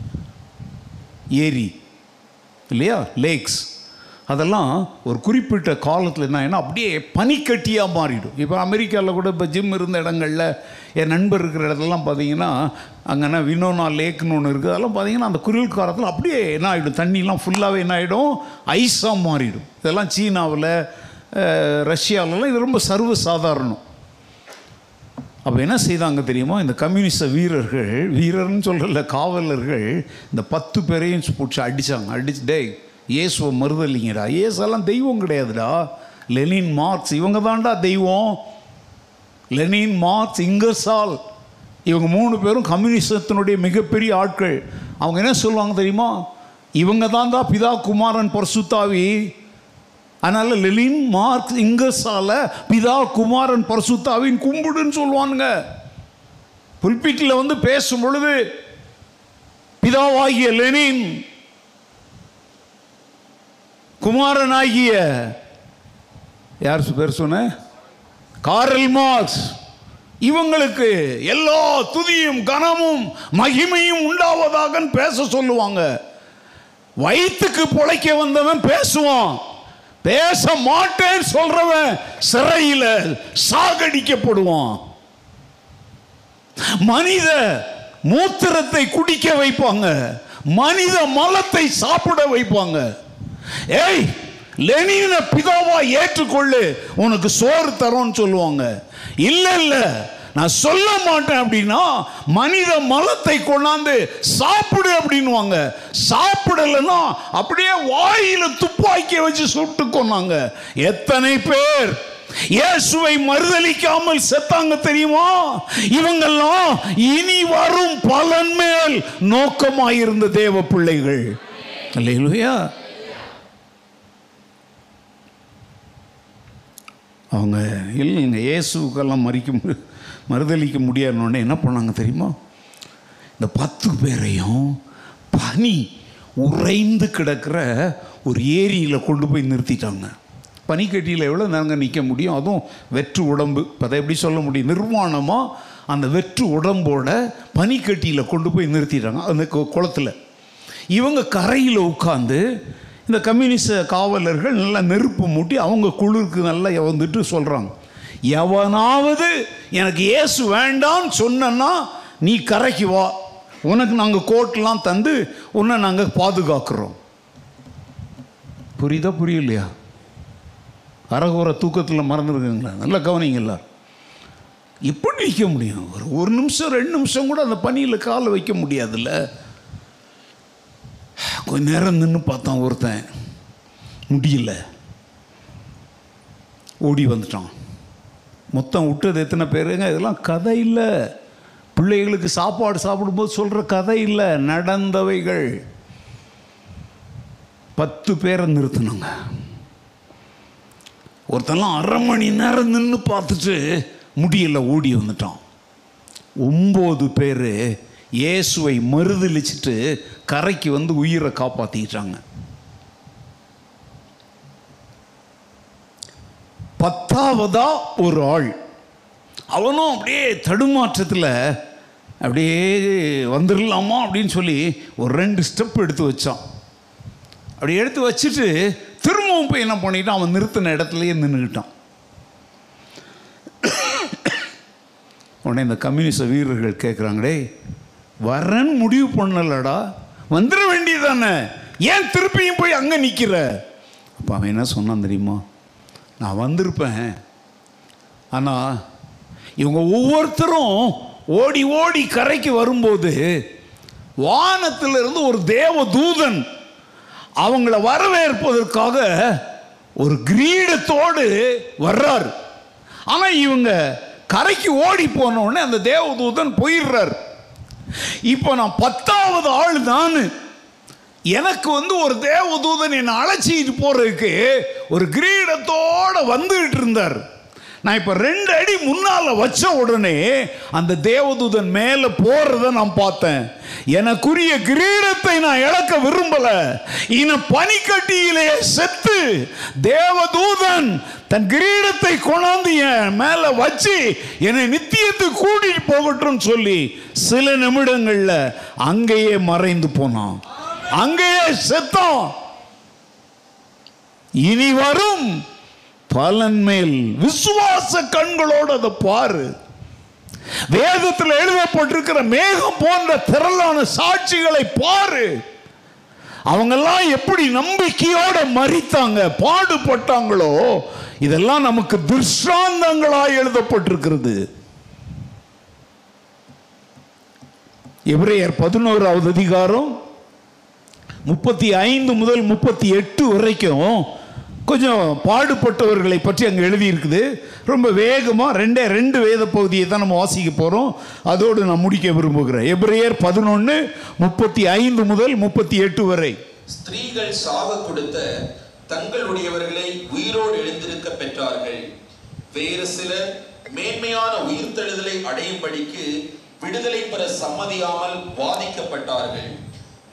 ஏரி. இல்லையா? லேக்ஸ் அதெல்லாம் ஒரு குறிப்பிட்ட காலத்தில் என்ன ஆயிடும் அப்படியே பனிக்கட்டியாக மாறிடும். இப்போ அமெரிக்காவில் கூட இப்போ ஜிம் இருந்த இடங்களில் என் நண்பர் இருக்கிற இடத்துலலாம் பார்த்தீங்கன்னா அங்கேனா வினோனா லேக்னு ஒன்று இருக்குது அதெல்லாம் பார்த்தீங்கன்னா அந்த குரில் காலத்தில் அப்படியே என்ன ஆகிடும் தண்ணிலாம் ஃபுல்லாகவே என்ன ஆகிடும் ஐஸாக மாறிடும். இதெல்லாம் சீனாவில் ரஷ்யாவிலலாம் இது ரொம்ப சர்வ சாதாரணம் அப்போ என்ன செய்தாங்க தெரியுமா? இந்த கம்யூனிஸ்ட வீரர்கள் வீரர்னு சொல்கிறல காவலர்கள் இந்த பத்து பேரையும் பிடிச்சி அடித்தாங்க அடிச்சு டேய் இயேசுவை மறுதலிங்கடா. இயேசெல்லாம் தெய்வம் கிடையாதுடா. லெனின் மார்க்ஸ் இவங்க தான்டா தெய்வம். Lenin Marx Ingersoll. இவங்க மூணு பேரும் கம்யூனிசத்தினுடைய மிகப்பெரிய ஆட்கள். அவங்க என்ன சொல்லுவாங்க தெரியுமா? இவங்க தான் தான் பிதா குமாரன் பர்சுத்தாவி. அதனால் லெலின் மார்க்ஸ் இங்கர்ஸால பிதா குமாரன் பர்சுத்தாவின் கும்பிடுன்னு சொல்லுவானுங்க. புல்பிட்டில் வந்து பேசும் பொழுது பிதாவாகிய லெனின் குமாரனாகிய யார் பேர் சொன்ன? Karl Marx. இவங்களுக்கு எல்லா துதியும் கனமும் மகிமையும் உண்டாவதாக பேச சொல்லுவாங்க. வயிற்றுக்கு பொழைக்க வந்தவன் பேசுவான். பேச மாட்டேன்னு சொல்றவன் சிறையில் சாகடிக்கப்படுவான். மனித மூத்திரத்தை குடிக்க வைப்பாங்க. மனித மலத்தை சாப்பிட வைப்பாங்க. ஏய் லெனின பிதாவா ஏற்றுக்கொள்ளு. உனக்கு சோறு தரோன்னு சொல்லுவாங்க. இல்ல இல்ல நான் சொல்ல மாட்டேன் அப்படின்னா மனித மலத்தை கொண்டாந்து சாப்பிடு அப்படின்னுவாங்க. சாப்பிடலைன்னா அப்படியே வாயில துப்பாக்கியை வச்சு சுட்டு கொண்டாங்க எத்தனை பேர் இயேசுவை மறுதலிக்காமல் செத்தாங்க தெரியுமா? இவங்கெல்லாம் இனி வரும் பலன் மேல் நோக்கமாயிருந்த தேவ பிள்ளைகள். இல்லையா அவங்க இல்லைங்க இயேசுக்கெல்லாம் மறிக்க மறுதளிக்க மறுதலிக்க முடியாதுன்னு என்ன பண்ணாங்க தெரியுமா? இந்த பத்து பேரையும் பனி உறைந்து கிடக்கிற ஒரு ஏரியில் கொண்டு போய் நிறுத்திட்டாங்க. பனிக்கட்டியில் எவ்வளோ நாங்கள் நிற்க முடியும்? அதுவும் வெற்று உடம்பு. இப்போ அதை எப்படி சொல்ல முடியும்? நிர்வாணமாக அந்த வெற்று உடம்போட பனிக்கட்டியில் கொண்டு போய் நிறுத்திட்டாங்க. அந்த கு- குளத்துல. இவங்க கரையில் உட்காந்து இந்த கம்யூனிஸ்ட காவலர்கள் நல்லா நெருப்பு மூட்டி அவங்க குளிருக்கு நல்லா வந்துட்டு சொல்கிறாங்க எவனாவது எனக்கு ஏசு வேண்டான்னு சொன்னா நீ கரைக்கு வா. உனக்கு நாங்கள் கோட்லாம் தந்து உன்னை நாங்கள் பாதுகாக்கிறோம். புரியுதா புரியலையா? அரகுற தூக்கத்தில் மறந்துருக்குங்களா? நல்லா கவனிங்க இப்படி எப்படி நிற்க முடியும். ஒரு ஒரு நிமிஷம் ரெண்டு நிமிஷம் கூட அந்த பனியில் காலை வைக்க முடியாதுல்ல. கொஞ்ச நேரம் நின்று பார்த்தான் ஒருத்தன். முடியல. ஓடி வந்துட்டான். மொத்தம் விட்டது எத்தனை பேருங்க? இதெல்லாம் கதை இல்லை. பிள்ளைகளுக்கு சாப்பாடு சாப்பிடும்போது சொல்கிற கதை இல்லை. நடந்தவைகள். பத்து பேரை நிறுத்தினாங்க ஒருத்தெல்லாம் அரை மணி நேரம் நின்று பார்த்துட்டு முடியல ஓடி வந்துட்டான். ஒம்பது பேர் இயேசுவை மறுதளிச்சுட்டு கரைக்கு வந்து உயிரை காப்பாற்றிக்கிட்டாங்க பத்தாவதா ஒரு ஆள். அவனும் அப்படியே தடுமாற்றத்தில் அப்படியே வந்துடலாமா அப்படின்னு சொல்லி ஒரு ரெண்டு ஸ்டெப் எடுத்து வச்சான். அப்படி எடுத்து வச்சுட்டு திரும்பவும் போய் என்ன பண்ணிட்டான்? அவன் நிறுத்தின இடத்துலயே நின்றுக்கிட்டான் உடனே இந்த கம்யூனிஸ்ட வீரர்கள் கேட்குறாங்களே வரேன்னு முடிவு பண்ணலடா. வந்துட வேண்டியதானே ஏன் திருப்பியும் போய் அங்கே நிற்கிற அப்போ அவன் என்ன சொன்னான் தெரியுமா? நான் வந்திருப்பேன். ஆனால் இவங்க ஒவ்வொருத்தரும் ஓடி ஓடி கரைக்கு வரும்போது வானத்திலிருந்து ஒரு தேவ தூதன் அவங்கள வரவேற்பதற்காக ஒரு கிரீடத்தோடு வர்றார். ஆனால் இவங்க கரைக்கு ஓடி போனோடனே அந்த தேவதூதன் போயிடுறார். இப்போ நான் பத்தாவது ஆள் தான் எனக்கு வந்து ஒரு தேவதூதன் என்னை அழைச்சிட்டு போறதுக்கு ஒரு கிரீடத்தோட வந்துகிட்டு இருந்தார். நான் இப்போ ரெண்டு அடி முன்னால் வச்ச உடனே அந்த தேவதூதன் மேலே போறத நான் பார்த்தேன். எனக்குரிய கிரீடத்தை நான் இழக்க விரும்பல. இன பனிக்கட்டியிலே செத்து தேவதூதன் தன் கிரீடத்தை கொண்டாந்து என் மேல வச்சு என்னை நித்தியத்தை கூட்டிட்டு போகட்டும் சொல்லி சில நிமிடங்கள்ல அங்கேயே மறைந்து போனான். அங்கேயே செத்தான். இனி வரும் பலன் மேல் விசுவாச கண்களோடு அதை பாரு. வேதத்தில் எழுதப்பட்டிருக்கிற மேகம் போன்ற திரளான சாட்சிகளை பாரு. அவங்கெல்லாம் எப்படி நம்பிக்கையோட மறித்தாங்க பாடுபட்டாங்களோ இதெல்லாம் நமக்கு திருஷ்டாந்தங்களாக எழுதப்பட்டிருக்கிறது. எப்ரேயர் பதினோராவது அதிகாரம் முப்பத்தி ஐந்து முதல் முப்பத்தி எட்டு வரைக்கும் கொஞ்சம் பாடுபட்டவர்களை பற்றி அங்கே எழுதியிருக்குது. ரொம்ப வேகமாக ரெண்டே ரெண்டு வேத பகுதியை தான் நம்ம வாசிக்க போகிறோம் அதோடு நான் முடிக்க விரும்புகிறேன். எபிரேயர் பதினொன்று முப்பத்தி ஐந்து முதல் முப்பத்தி எட்டு வரை. ஸ்திரீகள் சாக கொடுத்த தங்களுடையவர்களை உயிரோடு எழுந்திருக்க பெற்றார்கள். வேறு சிலர் மேன்மையான உயிர்த்தெழுதலை அடையும்படிக்கு விடுதலை பெற சம்மதியாமல் வாதிக்கப்பட்டார்கள்.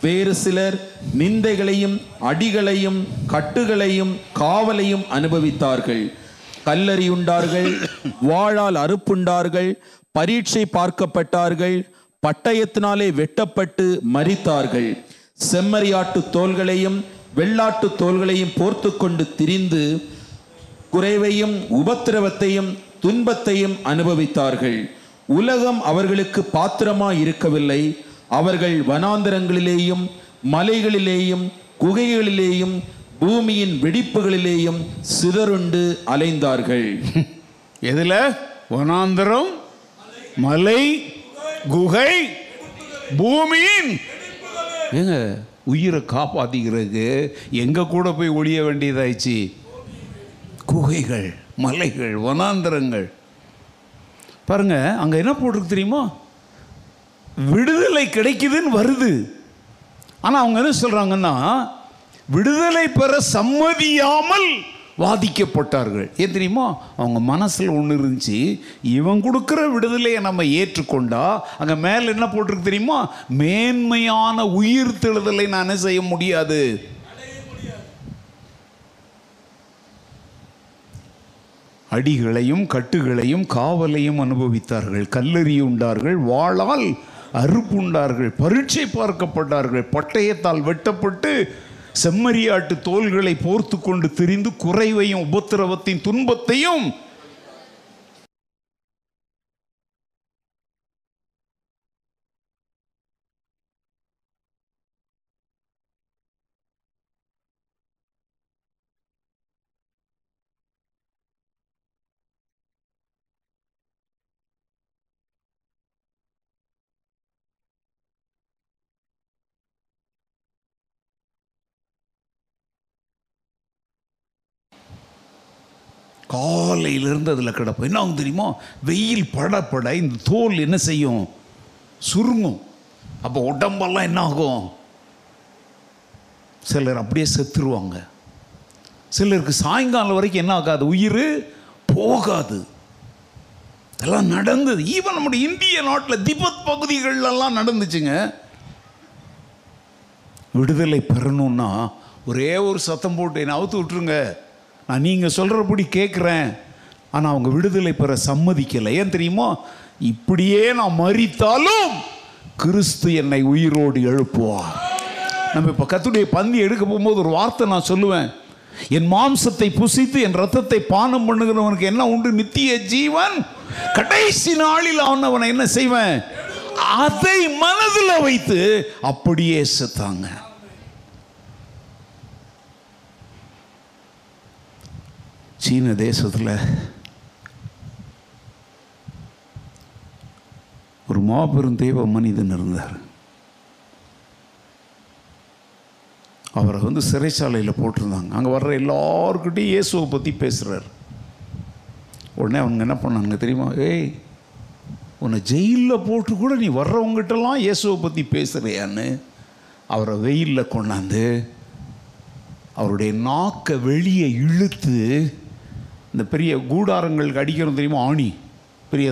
வேறு சிலர் நிந்தைகளையும் அடிகளையும் கட்டுகளையும் காவலையும் அனுபவித்தார்கள். கல்லறியுண்டார்கள் வாழால் அறுப்புண்டார்கள் பரீட்சை பார்க்கப்பட்டார்கள் பட்டயத்தினாலே வெட்டப்பட்டு மறித்தார்கள் செம்மறியாட்டு தோள்களையும் வெள்ளாட்டு தோள்களையும் போர்த்து கொண்டு திரிந்து குறைவையும் உபத்திரவத்தையும் துன்பத்தையும் அனுபவித்தார்கள். உலகம் அவர்களுக்கு பாத்திரமாய் இருக்கவில்லை அவர்கள் வனாந்தரங்களிலேயும் மலைகளிலேயும் குகைகளிலேயும் பூமியின் வெடிப்புகளிலேயும் சிதறுண்டு அலைந்தார்கள். எதுல? வனாந்தரம் மலை குகை பூமியின். ஏங்க உயிரை காப்பாத்திக்கிறதுக்கு எங்க கூட போய் ஒளிய வேண்டியதாயிடுச்சு குகைகள் மலைகள் வனாந்தரங்கள். பாருங்க அங்க என்ன போட்டிருக்கு தெரியுமா? விடுதலை கிடைக்குதுன்னு வருது. ஆனால் அவங்க என்ன சொல்கிறாங்கன்னா விடுதலை பெற சம்மதியாமல் வாதிக்கப்பட்டார்கள். ஏன் தெரியுமா? அவங்க மனசில் ஒன்று இருந்துச்சு இவன் கொடுக்குற விடுதலையை நம்ம ஏற்றுக்கொண்டா அங்கே மேலே என்ன போட்டிருக்கு தெரியுமா? மேன்மையான உயிர் தெழுதலை நான் என்ன செய்ய முடியாது. அடிகளையும் கட்டுகளையும் காவலையும் அனுபவித்தார்கள். கல்லெறியுண்டார்கள் வாழால் அறுப்புண்டார்கள் பரீட்சை பார்க்கப்பட்டார்கள் பட்டயத்தால் வெட்டப்பட்டு செம்மறியாட்டு தோள்களை போர்த்து கொண்டு திரிந்து குறைவையும் உபத்திரவத்தின் துன்பத்தையும் காலையிலிருந்து அதில் கிடப்போம் என்ன ஆகும் தெரியுமா? வெயில் பட பட இந்த தோல் என்ன செய்யும்? சுருங்கும். அப்போ உடம்பெல்லாம் என்ன ஆகும்? சிலர் அப்படியே செத்துருவாங்க. சிலருக்கு சாயங்காலம் வரைக்கும் என்ன ஆகாது? உயிர் போகாது. இதெல்லாம் நடந்தது. ஈவன் நம்முடைய இந்திய நாட்டில் திபத் பகுதிகளெல்லாம் நடந்துச்சுங்க. விடுதலை பெறணும்னா ஒரே ஒரு சத்தம் போட்டு என்னை அவுத்து விட்டுருங்க. நான் நீங்கள் சொல்கிறபடி கேட்குறேன் ஆனால் அவங்க விடுதலை பெற சம்மதிக்கலை. ஏன் தெரியுமா? இப்படியே நான் மறித்தாலும் கிறிஸ்து என்னை உயிரோடு எழுப்புவார். நம்ம இப்போ கத்துடைய பந்தி எடுக்க போகும்போது ஒரு வார்த்தை நான் சொல்லுவேன். என் மாம்சத்தை புசித்து என் ரத்தத்தை பானம் பண்ணுகிறவனுக்கு என்ன உண்டு? நித்திய ஜீவன். கடைசி நாளில் அவன் அவனை என்ன செய்வேன்? அதை மனதில் வைத்து அப்படியே செத்தாங்க. சீன தேசத்தில் ஒரு மாபெரும் தெய்வ மனிதன் இருந்தார். அவரை வந்து சிறைச்சாலையில் போட்டிருந்தாங்க. அங்கே வர்ற எல்லாருக்கிட்டையும் இயேசுவை பற்றி பேசுகிறார் உடனே அவங்க என்ன பண்ணாங்க தெரியுமா? ஏய் உன்னை ஜெயிலில் போட்டு கூட நீ வர்றவங்ககிட்டலாம் இயேசுவை பற்றி பேசுகிறியான்னு அவரை வெயிலில் கொண்டாந்து அவருடைய நாக்கை வெளியே இழுத்து இந்த பெரிய கூடாரங்களுக்கு அடிக்கிறோம் தெரியுமா? ஆணி. பெரிய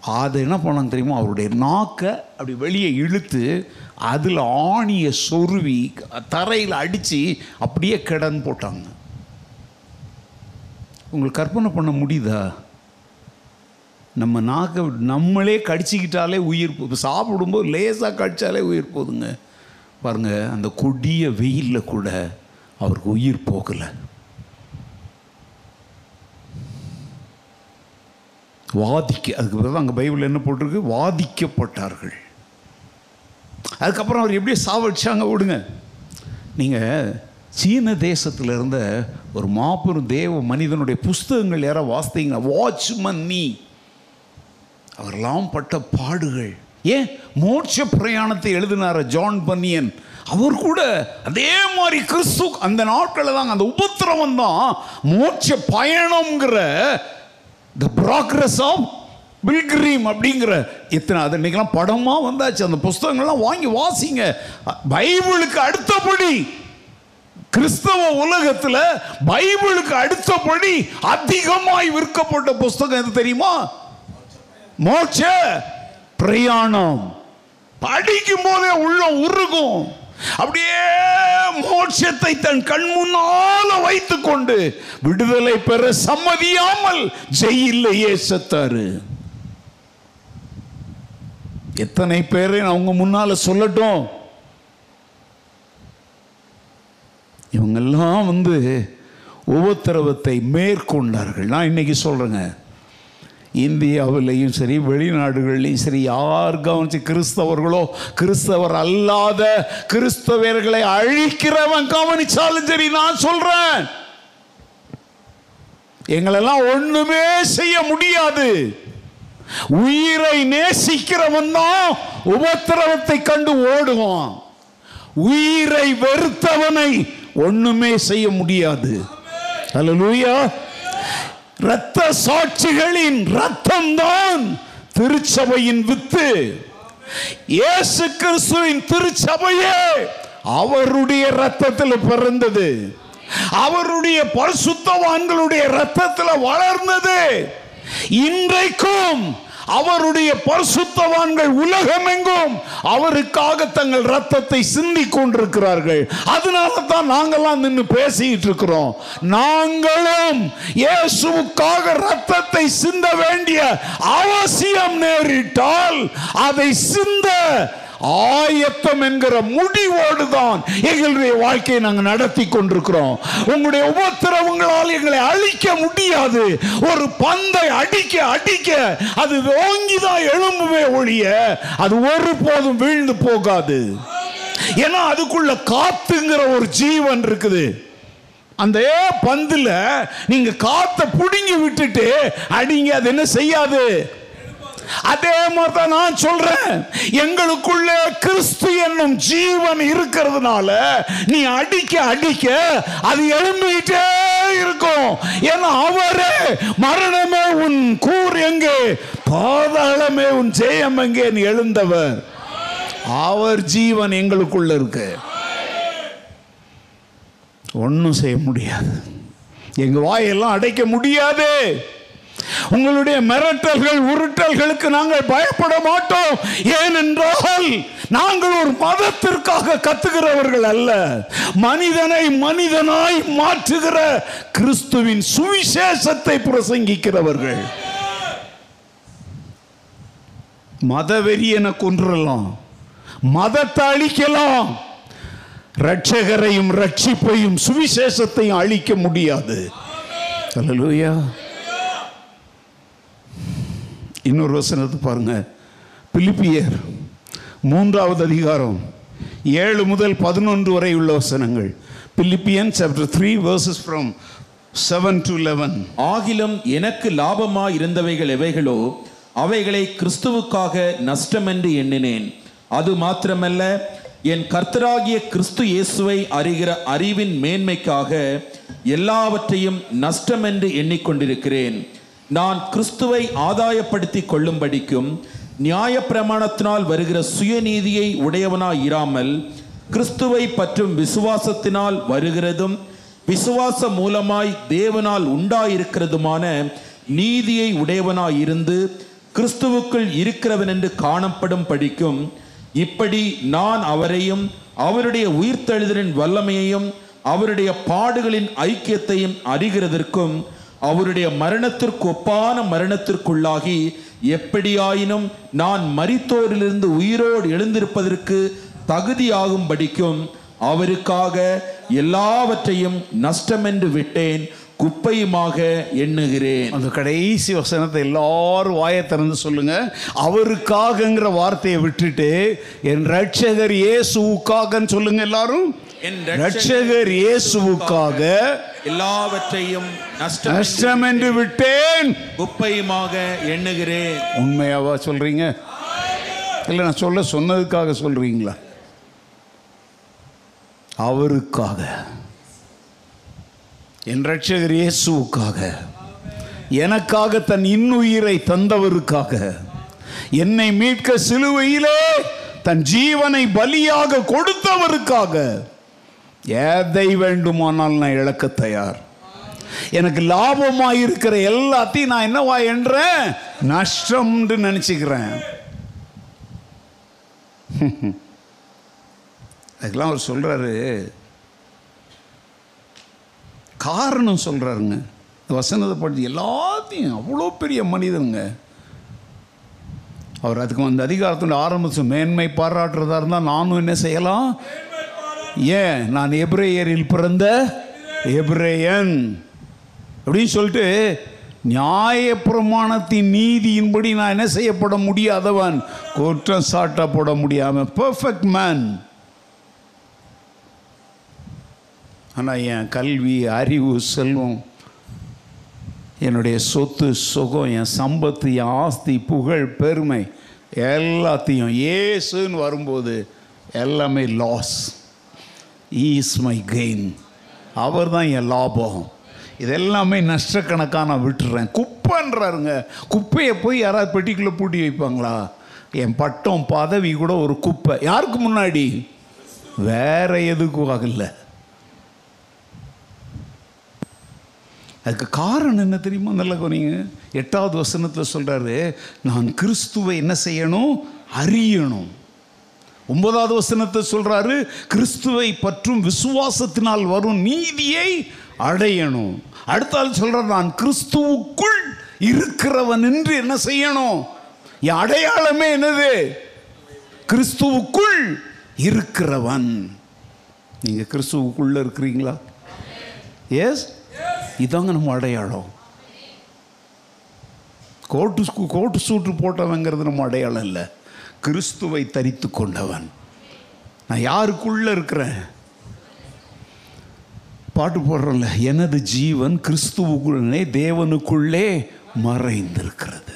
அதை என்ன பண்ணாங்க தெரியுமா? அவருடைய நாக்கை அப்படி வெளியே இழுத்து அதில் ஆணியை சொருவி தரையில் அடித்து அப்படியே கிடன்னு போட்டாங்க. உங்களுக்கு கற்பனை பண்ண முடியுதா? நம்ம நாக்கை நம்மளே கடிச்சிக்கிட்டாலே உயிர் போ- சாப்பிடும்போது லேசாக கடிச்சாலே உயிர் போகுதுங்க பாருங்கள் அந்த கொடிய வெயிலில் கூட அவருக்கு உயிர் போகலை. வாதிக்க அதுக்கு பிறகு அங்கே பைபிள் என்ன போட்டிருக்கு? வாதிக்கப்பட்டார்கள். அதுக்கப்புறம் அவர் எப்படியே சாவடிச்சாங்க விடுங்க. நீங்கள் சீன தேசத்தில் இருந்த ஒரு மாபெரும் தேவ மனிதனுடைய புஸ்தகங்கள் யாராவது வாசித்தீங்கன்னா வாட்ச்மன் நீ. அவரெல்லாம் பட்ட பாடுகள். ஏன்? மோட்ச பிரயாணத்தை எழுதினார ஜான் பன்னியன். அவர் கூட அதே மாதிரி கிறிஸ்து அந்த நாட்களில் தாங்க அந்த உபத்திரவம் தான் மோட்ச பயணம்ங்கிற த ப்ராக்ரஸ் ஆஃப் பில்கிரீம் அப்படிங்கிற இத்தனை அது இன்றைக்கெலாம் படமாக வந்தாச்சு. அந்த புஸ்தகங்கள்லாம் வாங்கி வாசிங்க. பைபிளுக்கு அடுத்தபடி கிறிஸ்தவ உலகத்தில் பைபிளுக்கு அடுத்தபடி அதிகமாய் விற்கப்பட்ட புஸ்தகம் எது தெரியுமா? மோட்ச பிரயாணம். படிக்கும் போதே உள்ளம் உருகும். அப்படியே மோட்சத்தை தன் கண் முன்னால வைத்துக் கொண்டு விடுதலை பெற சம்மதியாமல் ஜெயிலேயே செத்தாரு எத்தனை பேரை அவங்க முன்னால சொல்லட்டும். இவங்கெல்லாம் வந்து உபத்திரவத்தை மேற்கொண்டார்கள். நான் இன்னைக்கு சொல்றேங்க. இந்தியாவிலையும் சரி வெளிநாடுகள்லையும் சரி யார் கவனிச்சு கிறிஸ்தவர்களோ கிறிஸ்தவர் அல்லாத கிறிஸ்தவர்களை அழிக்கிறவன் கவனிச்சாலும் சரி நான் சொல்றேன். எங்களெல்லாம் ஒண்ணுமே செய்ய முடியாது. உயிரை நேசிக்கிறவன் தான் உபத்திரவத்தை கண்டு ஓடுவான். உயிரை வெறுத்தவனை ஒண்ணுமே செய்ய முடியாது. அல்லேலூயா இரத்த சாட்சிகளின் ரத்தம்தான் திருச்சபையின் வித்து. இயேசு கிறிஸ்துவின் திருச்சபையே அவருடைய ரத்தத்தில் பிறந்தது. அவருடைய பரிசுத்தவான்களுடைய ரத்தத்தில் வளர்ந்தது. இன்றைக்கும் அவருடைய பரிசுத்தவான்கள் உலகமெங்கும் அவருக்காக தங்கள் ரத்தத்தை சிந்தி கொண்டிருக்கிறார்கள். அதனால தான் நாங்கெல்லாம் நின்று பேசிக்கிட்டு இருக்கிறோம். நாங்களும் இயேசுக்காக ரத்தத்தை சிந்த வேண்டிய அவசியம் நேரிட்டால் அதை சிந்த ஆயத்தம் என்கிற முடிவோடு தான் எங்களுடைய வாழ்க்கையை நாங்கள் நடத்தி கொண்டிருக்கிறோம். உங்களுடைய உபத்திரவங்களால் எங்களை அழிக்க முடியாது. ஒரு பந்தை அடிக்க அடிக்க அது ஓங்கி தான் எழும்புவே ஒழிய அது ஒருபோதும் வீழ்ந்து போகாது. ஏன்னா அதுக்குள்ள காத்துங்கிற ஒரு ஜீவன் இருக்குது. அந்த பந்துல நீங்க காத்த புடுங்கி விட்டுட்டு அடிங்க அது என்ன செய்யாது? அதே மாதிரி தான் நான் சொல்றேன். எங்களுக்குள்ள கிறிஸ்து என்னும் ஜீவன் இருக்கிறதுனால நீ அடிக்க அடிக்க அது எழும்பிக்கிட்டே இருக்கும். ஏன்னா அவரே மரணமே உன் கூர் எங்கே? பாதாளமே உன் ஜெயம் எங்கே? நீ எழுந்தவர். அவர் ஜீவன் எங்களுக்குள்ள இருக்கு. ஒன்றும் செய்ய முடியாது. எங்க வாயெல்லாம் அடைக்க முடியாது. உங்களுடைய மிரட்டல்கள் உருட்டல்களுக்கு நாங்கள் பயப்பட மாட்டோம். ஏனென்றால் நாங்கள் ஒரு மதத்திற்காக கத்துகிறவர்கள் அல்ல. மனிதனை மனிதனாய் மாற்றுகிற கிறிஸ்துவின் சுவிசேஷத்தை பிரசங்கிக்கிறவர்கள். மதவெறியனை கொன்றலாம். மதத்தை அழிக்கலாம். ரட்சகரையும் ரட்சிப்பையும் சுவிசேஷத்தையும் அழிக்க முடியாது. இன்னொரு வசனத்தை பாருங்க. பிலிப்பியர் மூன்றாவது அதிகாரம் ஏழு முதல் பதினொன்று வரை உள்ள வசனங்கள். Philippian chapter three verses from seven to eleven ஆகிலும் எனக்கு லாபமாக இருந்தவைகள் எவைகளோ அவைகளை கிறிஸ்துவுக்காக நஷ்டமென்று எண்ணினேன். அது மாத்திரமல்ல என் கர்த்தராகிய கிறிஸ்து இயேசுவை அறிகிற அறிவின் மேன்மைக்காக எல்லாவற்றையும் நஷ்டமென்று எண்ணிக்கொண்டிருக்கிறேன். நான் கிறிஸ்துவை ஆதாயப்படுத்தி கொள்ளும்படிக்கும் நியாயப்பிரமாணத்தினால் வருகிற சுயநீதியை உடையவனாய் இராமல் கிறிஸ்துவை பற்றும் விசுவாசத்தினால் வருகிறதும் விசுவாச மூலமாய் தேவனால் உண்டாயிருக்கிறதுமான நீதியை உடையவனாய் இருந்து கிறிஸ்துவுக்குள் இருக்கிறவன் என்று காணப்படும் படிக்கும் இப்படி நான் அவரையும் அவருடைய உயிர்த்தெழுதலின் வல்லமையையும் அவருடைய பாடுகளின் ஐக்கியத்தையும் அறிகிறதற்கும் அவருடைய மரணத்திற்கு ஒப்பான மரணத்திற்குள்ளாகி எப்படியாயினும் நான் மரித்தோரிலிருந்து உயிரோடு எழுந்திருப்பதற்கு தகுதியாகும்படிக்கும் அவருக்காக எல்லாவற்றையும் நஷ்டமென்று விட்டேன் குப்பையுமாக எண்ணுகிறேன். அந்த கடைசி வசனத்தை எல்லாரும் வாயை திறந்து சொல்லுங்க. அவருக்காகங்கிற வார்த்தையை விட்டுட்டு என் ரட்சகர் இயேசுவுக்காகன்னு சொல்லுங்க எல்லாரும். ரட்சகர் இயேசுவுக்காக எல்லாவற்றையும் நஷ்டம் என்று விட்டேன். குப்பையுமாக எண்ணுகிறேன். உண்மையாவா சொல்றீங்க? இல்லை நான் சொல்ல சொன்னதுக்காக சொல்றீங்களா? அவருக்காக. என் ரட்சகர் இயேசுவுக்காக. எனக்காக தன் இன்னுயிரை தந்தவருக்காக. என்னை மீட்க சிலுவையிலே தன் ஜீவனை பலியாக கொடுத்தவருக்காக. எதை வேண்டுமானால் நான் இழக்க தயார். எனக்கு லாபமாக இருக்கிற எல்லாத்தையும் நான் என்னவா என்றேன்? நஷ்டம்னு நினச்சிக்கிறேன். அதுக்கெல்லாம் அவர் சொல்கிறாரு காரணம் சொல்கிறாருங்க இந்த வசனத்தை படித்து எல்லாத்தையும் அவ்வளோ பெரிய மனிதனுங்க. அவர் அதுக்கு அந்த அதிகாரத்தோட ஆரம்பித்து மேன்மை பாராட்டுறதா இருந்தால் நானும் என்ன செய்யலாம்? ஏன்? நான் எப்ரேயரில் பிறந்த எப்ரேயன். அப்படின்னு சொல்லிட்டு நியாய பிரமாணத்தின் நீதியின்படி நான் என்ன செய்யப்பட முடியாதவன்? குற்றம் சாட்டப்பட முடியாம பர்ஃபெக்ட் மேன் ஆனால் என் கல்வி அறிவு செல்வம் என்னுடைய சொத்து சுகம் என் சம்பத்து என் ஆஸ்தி புகழ் பெருமை எல்லாத்தையும் ஏசுன்னு வரும்போது எல்லாமே லாஸ் ஈஸ் மை கெயின் அவர் தான் என் லாபம். இதெல்லாமே நஷ்டக்கணக்காக நான் விட்டுறேன். குப்பைன்றாருங்க. குப்பையை போய் யாராவது பெட்டிக்குள்ளே பூட்டி வைப்பாங்களா? என் பட்டம் பதவி கூட ஒரு குப்பை. யாருக்கு முன்னாடி? வேற எதுக்கும் ஆகல. அதுக்கு காரணம் என்ன தெரியுமா நல்ல கவனிங்க. எட்டாவது வசனத்தில் சொல்கிறாரு நான் கிறிஸ்துவை என்ன செய்யணும்? அறியணும். ஒன்பதாவது வசனத்தை சொல்றாரு கிறிஸ்துவை பற்றும் விசுவாசத்தினால் வரும் நீதியை அடையணும். அடுத்தால் சொல்றார் நான் கிறிஸ்துவுக்குள் இருக்கிறவன் என்று என்ன செய்யணும்? என் அடையாளமே என்னது? கிறிஸ்துவுக்குள் இருக்கிறவன். நீங்க கிறிஸ்துவுக்குள்ள இருக்கிறீங்களா? எஸ் இதாங்க நம்ம அடையாளம். கோட்டு கோட்டு சூட்டு போட்டவங்கிறது நம்ம அடையாளம் இல்லை. கிறிஸ்துவை தரித்து கொண்டவன். நான் யாருக்குள்ள இருக்கிறேன்? பாட்டு போடுறோம்ல எனது ஜீவன் கிறிஸ்துவுக்குள்ளே தேவனுக்குள்ளே மறைந்திருக்கிறது.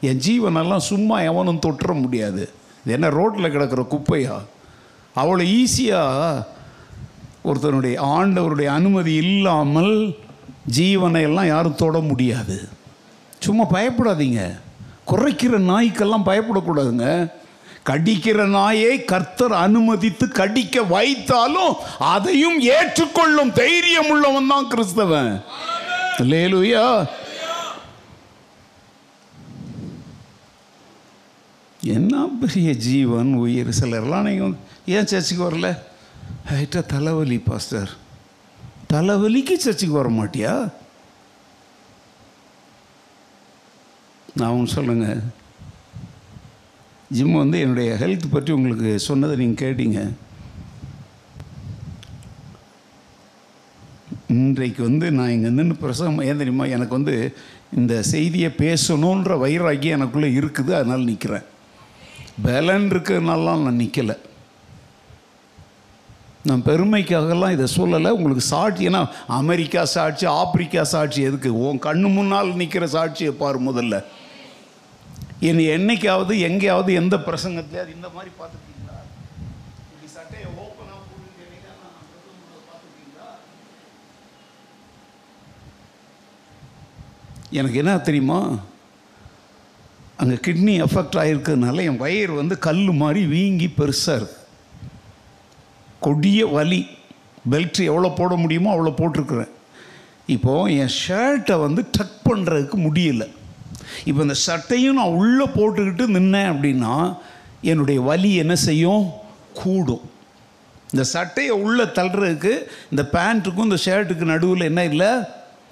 என் ஜீவனெல்லாம் சும்மா எவனும் தொட்டுற முடியாது. இது என்ன ரோட்டில் கிடக்கிற குப்பையா? அவ்வளோ ஈஸியாக ஒருத்தனுடைய ஆண்டவருடைய அனுமதி இல்லாமல் ஜீவனை எல்லாம் யாரும் தொட முடியாது. சும்மா பயப்படாதீங்க. குறைக்கிற நாய்க்கெல்லாம் பயப்படக்கூடாதுங்க. கடிக்கிற நாயை கர்த்தர் அனுமதித்து கடிக்க வைத்தாலும் அதையும் ஏற்றுக்கொள்ளும் தைரியம் உள்ளவன் தான் கிறிஸ்தவன். லேலுயா என்ன பெரிய ஜீவன் உயிர். சிலர்லாம் நீங்கள் ஏன் சர்ச்சுக்கு வரல? ஹைட்டாக தலைவலி பாஸ்டர். தலைவலிக்கு சர்ச்சுக்கு வர மாட்டியா? நான் சொல்லுங்கள் ஜிம் வந்து என்னுடைய ஹெல்த் பற்றி உங்களுக்கு சொன்னதை நீங்கள் கேட்டீங்க. இன்றைக்கு வந்து நான் இங்கே நின்று பிரசவம் ஏன் தெரியுமா? எனக்கு வந்து இந்த செய்தியை பேசணுன்ற வைராக்கியம் எனக்குள்ளே இருக்குது அதனால் நிற்கிறேன் பலன் இருக்கிறதுனாலாம் நான் நிற்கலை நான் பெருமைக்காகலாம் இதை சொல்லலை. உங்களுக்கு சாட்சி ஏன்னா அமெரிக்கா சாட்சி ஆப்பிரிக்கா சாட்சி எதுக்கு? உன் கண்ணு முன்னால் நிற்கிற சாட்சியை பாரு முதல்ல. என்னை என்னைக்காவது எங்கேயாவது எந்த பிரசங்கத்திலேயாவது இந்த மாதிரி பார்த்துருக்கீங்களா? இப்படி சட்டையை ஓப்பனாக பார்த்துருக்கீங்களா? எனக்கு என்ன தெரியுமா? அங்கே கிட்னி எஃபெக்ட் ஆகிருக்கிறதுனால என் வயிறு வந்து கல் மாதிரி வீங்கி பெருசாக இருக்கு. கொடிய வலி. பெல்ட் எவ்வளோ போட முடியுமோ அவ்வளோ போட்டிருக்கிறேன். இப்போது என் ஷர்ட்டை வந்து டக் பண்ணுறதுக்கு முடியலை. இப்போ இந்த சட்டையும் நான் உள்ளே போட்டுக்கிட்டு நின்னேன் அப்படின்னா என்னுடைய வலி என்ன செய்யும்? கூடும். இந்த சட்டையை உள்ளே தள்ளுறதுக்கு இந்த பேண்ட்டுக்கும் இந்த ஷர்ட்டுக்கு நடுவில் என்ன இல்லை?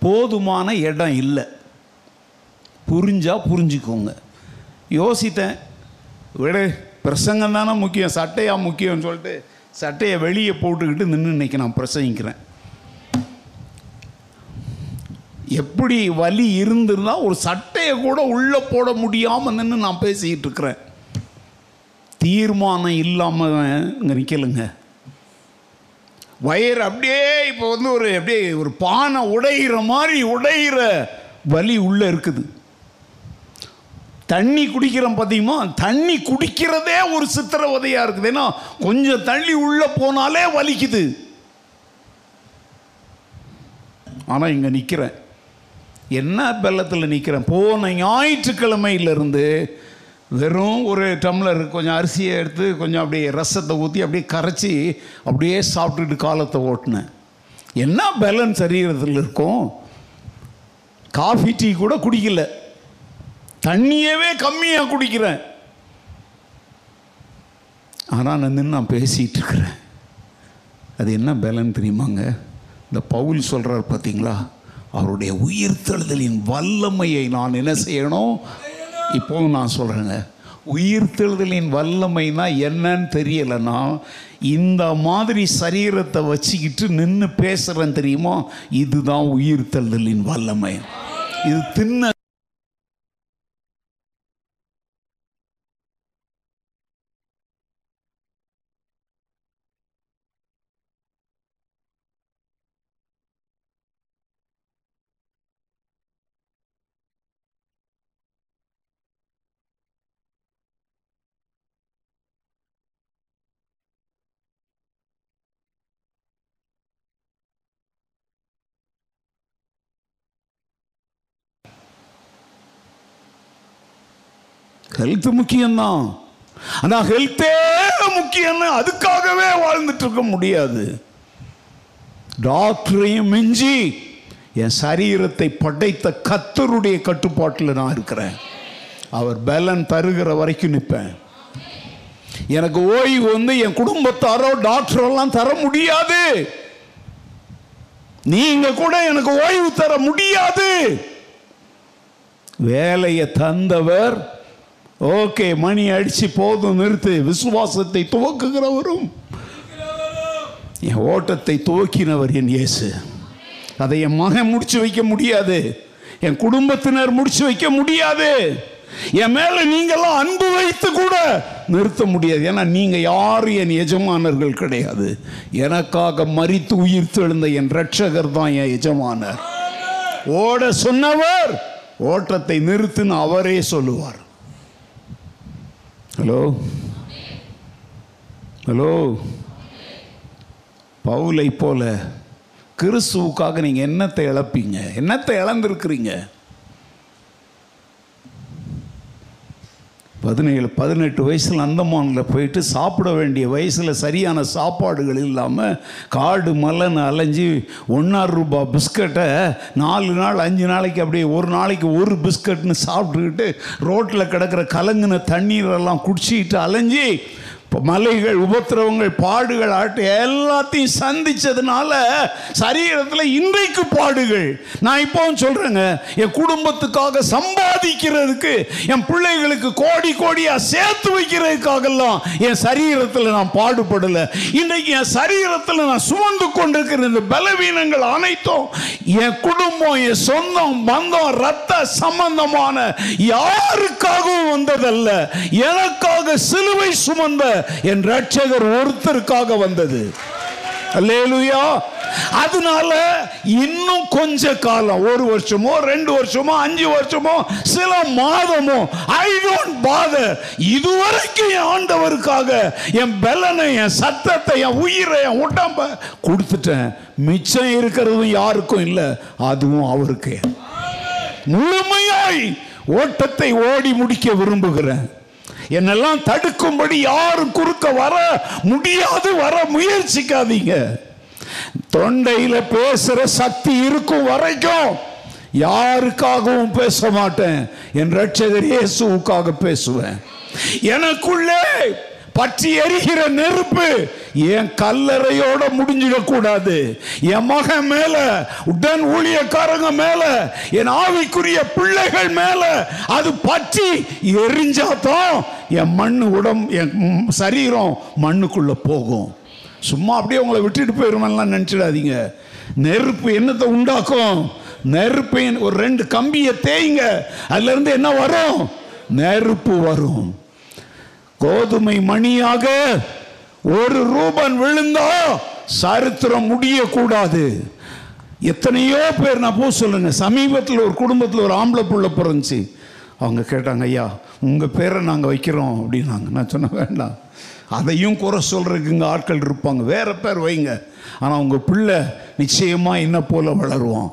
போதுமான இடம் இல்லை. புரிஞ்சா புரிஞ்சுக்கோங்க. யோசித்தேன். விடு பிரசங்கம் தானே முக்கியம் சட்டையாக முக்கியம்னு சொல்லிட்டு சட்டையை வெளியே போட்டுக்கிட்டு நின்று இன்னைக்கு நான் பிரசங்கிக்கிறேன். எப்படி வலி இருந்திருந்தா ஒரு சட்டையை கூட உள்ளே போட முடியாமல் நின்று நான் பேசிக்கிட்டு இருக்கிறேன். தீர்மானம் இல்லாமல் இங்கே நிற்கலுங்க வயிறு அப்படியே இப்போ வந்து ஒரு அப்படியே ஒரு பானை உடையிற மாதிரி உடையிற வலி உள்ளே இருக்குது. தண்ணி குடிக்கிறோம் பார்த்தீங்கன்னா தண்ணி குடிக்கிறதே ஒரு சித்திரவதையாக இருக்குது. ஏன்னா கொஞ்சம் தண்ணி உள்ளே போனாலே வலிக்குது. ஆனால் இங்கே நிற்கிறேன் என்ன பெல்லத்தில் நிற்கிறேன் போன ஞாயிற்றுக்கிழமையிலிருந்து வெறும் ஒரு டம்ளர் கொஞ்சம் அரிசியை எடுத்து கொஞ்சம் அப்படியே ரசத்தை ஊற்றி அப்படியே கரைச்சி அப்படியே சாப்பிட்டுட்டு காலத்தை ஓட்டினேன். என்ன பேலன்ஸ் சரீரத்தில் இருக்கும்? காஃபி டீ கூட குடிக்கல. தண்ணியவே கம்மியாக குடிக்கிறேன். ஆனால் நான் நின்று நான் பேசிகிட்டு இருக்கிறேன். அது என்ன பேலன் தெரியுமாங்க? இந்த பவுல் சொல்கிறார் பார்த்தீங்களா அவருடைய உயிர்த்தெழுதலின் வல்லமையை நான் என்ன செய்யணும்? இப்போ நான் சொல்கிறேங்க உயிர்த்தெழுதலின் வல்லமைனா என்னன்னு தெரியலைன்னா இந்த மாதிரி சரீரத்தை வச்சுக்கிட்டு நின்று பேசுகிறேன் தெரியுமா? இதுதான் உயிர்த்தெழுதலின் வல்லமை. இது தின்ன ஹெல்த் முக்கியம்தான் ஆனால் ஹெல்த்தே முக்கியம்னு அதுக்காகவே வாழ்ந்துட்டு இருக்க முடியாது டாக்டரையும் மிஞ்சி என் சரீரத்தை படைத்த கத்தருடைய கட்டுப்பாட்டில் நான் இருக்கிறேன். அவர் பலன் தருகிற வரைக்கும் நிற்பேன். எனக்கு ஓய்வு வந்து என் குடும்பத்தாரோ டாக்டரெல்லாம் தர முடியாது. நீங்க கூட எனக்கு ஓய்வு தர முடியாது. வேலையை தந்தவர் ஓகே மணி அடிச்சு போதும் நிறுத்து. விசுவாசத்தை துவக்குகிறவரும் என் ஓட்டத்தை துவக்கினவர் என் இயேசு. அதை என் மகன் முடிச்சு வைக்க முடியாது. என் குடும்பத்தினர் முடிச்சு வைக்க முடியாது. என் மேல நீங்களாம் அன்பு வைத்து கூட நிறுத்த முடியாது. ஏன்னா நீங்க யாரும் என் எஜமானர்கள் கிடையாது. எனக்காக மறித்து உயிர் தெழுந்த என் ரட்சகர் தான் என் எஜமானர். ஓட சொன்னவர் ஓட்டத்தை நிறுத்துன்னு அவரே சொல்லுவார். ஹலோ ஹலோ பவுலை போல கிறிஸ்துவுக்காக நீங்கள் என்னத்தை இழப்பீங்க? என்னத்தை இழந்திருக்கிறீங்க? பதினேழு பதினெட்டு வயசில் அந்தமானில் போயிட்டு சாப்பிட வேண்டிய வயசில் சரியான சாப்பாடுகள் இல்லாமல் காடு மலைன்னு அலைஞ்சு ஒன்றாறு ரூபாய் பிஸ்கட்டை நாலு நாள் அஞ்சு நாளைக்கு அப்படியே ஒரு நாளைக்கு ஒரு பிஸ்கட்னு சாப்பிட்டுக்கிட்டு ரோட்டில் கிடக்கிற கலங்கின தண்ணீரெல்லாம் குடிச்சிக்கிட்டு அலைஞ்சி மலைகள் உபத்திரவங்கள் பாடுகள் ஆட்டு எல்லாத்தையும் சந்தித்ததுனால சரீரத்தில் இன்றைக்கு பாடுகள். நான் இப்போவும் சொல்கிறேங்க என் குடும்பத்துக்காக சம்பாதிக்கிறதுக்கு என் பிள்ளைகளுக்கு கோடி கோடியாக சேர்த்து வைக்கிறதுக்காகலாம் என் சரீரத்தில் நான் பாடுபடலை. இன்றைக்கு என் சரீரத்தில் நான் சுமந்து கொண்டிருக்கிற இந்த பலவீனங்கள் அனைத்தும் என் குடும்பம் என் சொந்தம் பந்தம் ரத்த சம்பந்தமான யாருக்காகவும் வந்ததல்ல. எனக்காக சிலுவை சுமந்த என் ரட்சகர் ஒருத்தருக்காக வந்தது. அல்லேலுயா. அதனால இன்னும் கொஞ்ச காலம் ஒரு வருஷமோ ரெண்டு வருஷமோ அஞ்சு வருஷமோ சில மாதமோ ஐ டோன்ட் பாதர் இதுவரைக்கும் என் ஆண்டவருக்காக என் பலனை என் சத்தத்தை என் உயிரை என் உடம்ப கொடுத்துட்டேன். மிச்சம் இருக்கிறதும் யாருக்கும் இல்லை அதுவும் அவருக்கு. முழுமையாய் ஓட்டத்தை ஓடி முடிக்க விரும்புகிறேன். என்னெல்லாம் தடுக்கும்படி யாரும் குறுக்க வர முடியாது வர முயற்சிக்காதீங்க. தொண்டையில பேசுற சக்தி இருக்கும் வரைக்கும் யாருக்காகவும் பேச மாட்டேன். என் ரட்சகர் இயேசுவுக்காக பேசுவேன். எனக்குள்ளே பற்றி எரிகிற நெருப்பு என் கல்லறையோட முடிஞ்சிடக்கூடாது என் மகன் மேல உடன் ஊழியக்காரங்க மேல என் ஆவிக்குரிய பிள்ளைகள் மேல அது பற்றி எரிஞ்சாதான் என் மண்ணு உடம் என் சரீரம் மண்ணுக்குள்ள போகும். சும்மா அப்படியே உங்களை விட்டுட்டு போயிருமெல்லாம் நினச்சிடாதீங்க. நெருப்பு என்னத்தை உண்டாக்கும்? நெருப்பு ஒரு ரெண்டு கம்பியை தேய்ங்க அதுலேருந்து என்ன வரும்? நெருப்பு வரும். கோதுமை மணியாக ஒரு ரூபன் விழுந்தா சரித்திரம் முடியக்கூடாது. எத்தனையோ பேர் நான் போ சொல்லுங்க சமீபத்தில் ஒரு குடும்பத்தில் ஒரு ஆம்பளை புள்ள பிறந்துச்சு. அவங்க கேட்டாங்க ஐயா உங்கள் பேரை நாங்கள் வைக்கிறோம் அப்படின்னாங்க. நான் சொன்னேன் வேண்டாம். அதையும் குறை சொல்கிறதுக்கு இங்கே ஆட்கள் இருப்பாங்க. வேற பேர் வைங்க. ஆனால் உங்கள் பிள்ளை நிச்சயமாக என்ன போல வளருவான்.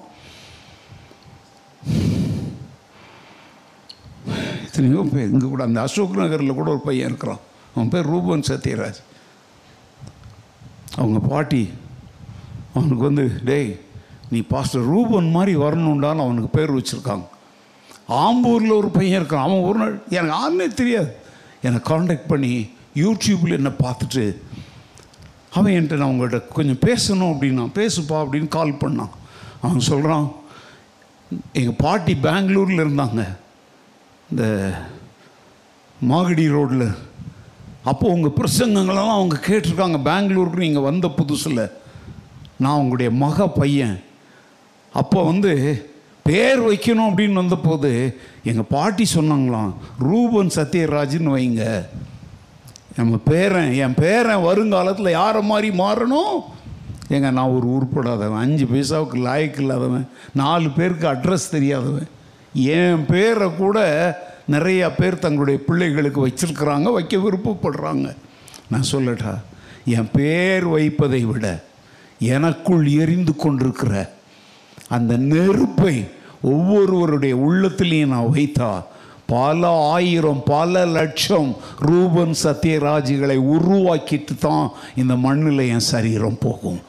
எத்தனையோ பேர். இங்கே கூட அந்த அசோக் நகரில் கூட ஒரு பையன் இருக்கிறான். அவன் பேர் ரூபன் சத்யராஜ். அவங்க பாட்டி அவனுக்கு வந்து டேய் நீ பாஸ்டர் ரூபன் மாதிரி வரணுண்டான்னு அவனுக்கு பேர் வச்சுருக்காங்க. ஆம்பூரில் ஒரு பையன் இருக்கான் அவன் ஒரு நாள் எனக்கு யாருன்னே தெரியாது. என்னை காண்டாக்ட் பண்ணி யூடியூப்பில் என்னை பார்த்துட்டு அவன் என்கிட்ட நான் உங்கள்கிட்ட கொஞ்சம் பேசணும் அப்படின்னா பேசுப்பா அப்படின்னு கால் பண்ணான். அவன் சொல்கிறான் எங்கள் பாட்டி பெங்களூரில் இருந்தாங்க. இந்த மாகடி ரோடில். அப்போது உங்கள் பிரசங்கங்களெல்லாம் அவங்க கேட்டிருக்காங்க. பெங்களூருக்கு நீங்கள் வந்த புதுசில். நான் உங்களுடைய மக பையன். அப்போ வந்து பேர் வைக்கணும் அப்படின்னு வந்தபோது எங்கள் பாட்டி சொன்னாங்களாம் ரூபன் சத்யராஜ்னு வைங்க. நம்ம பேரன் என் பேரன் வருங்காலத்தில் யாரை மாதிரி மாறணும்? ஏங்க நான் ஒரு உருப்படாதவன் அஞ்சு பைசாவுக்கு லாய்க்கு இல்லாதவன். நாலு பேருக்கு அட்ரஸ் தெரியாதவன். என் பேரை கூட நிறையா பேர் தங்களுடைய பிள்ளைகளுக்கு வச்சிருக்கிறாங்க வைக்க விருப்பப்படுறாங்க. நான் சொல்லட்டா என் பேர் வைப்பதை விட எனக்குள் எரிந்து கொண்டிருக்கிற அந்த நெருப்பை ஒவ்வொருவருடைய உள்ளத்திலையும் நான் வைத்தா பல ஆயிரம் பல லட்சம் ரூபன் சத்யராஜிகளை உருவாக்கிட்டு தான் இந்த மண்ணில் என் சரீரம் போகும்.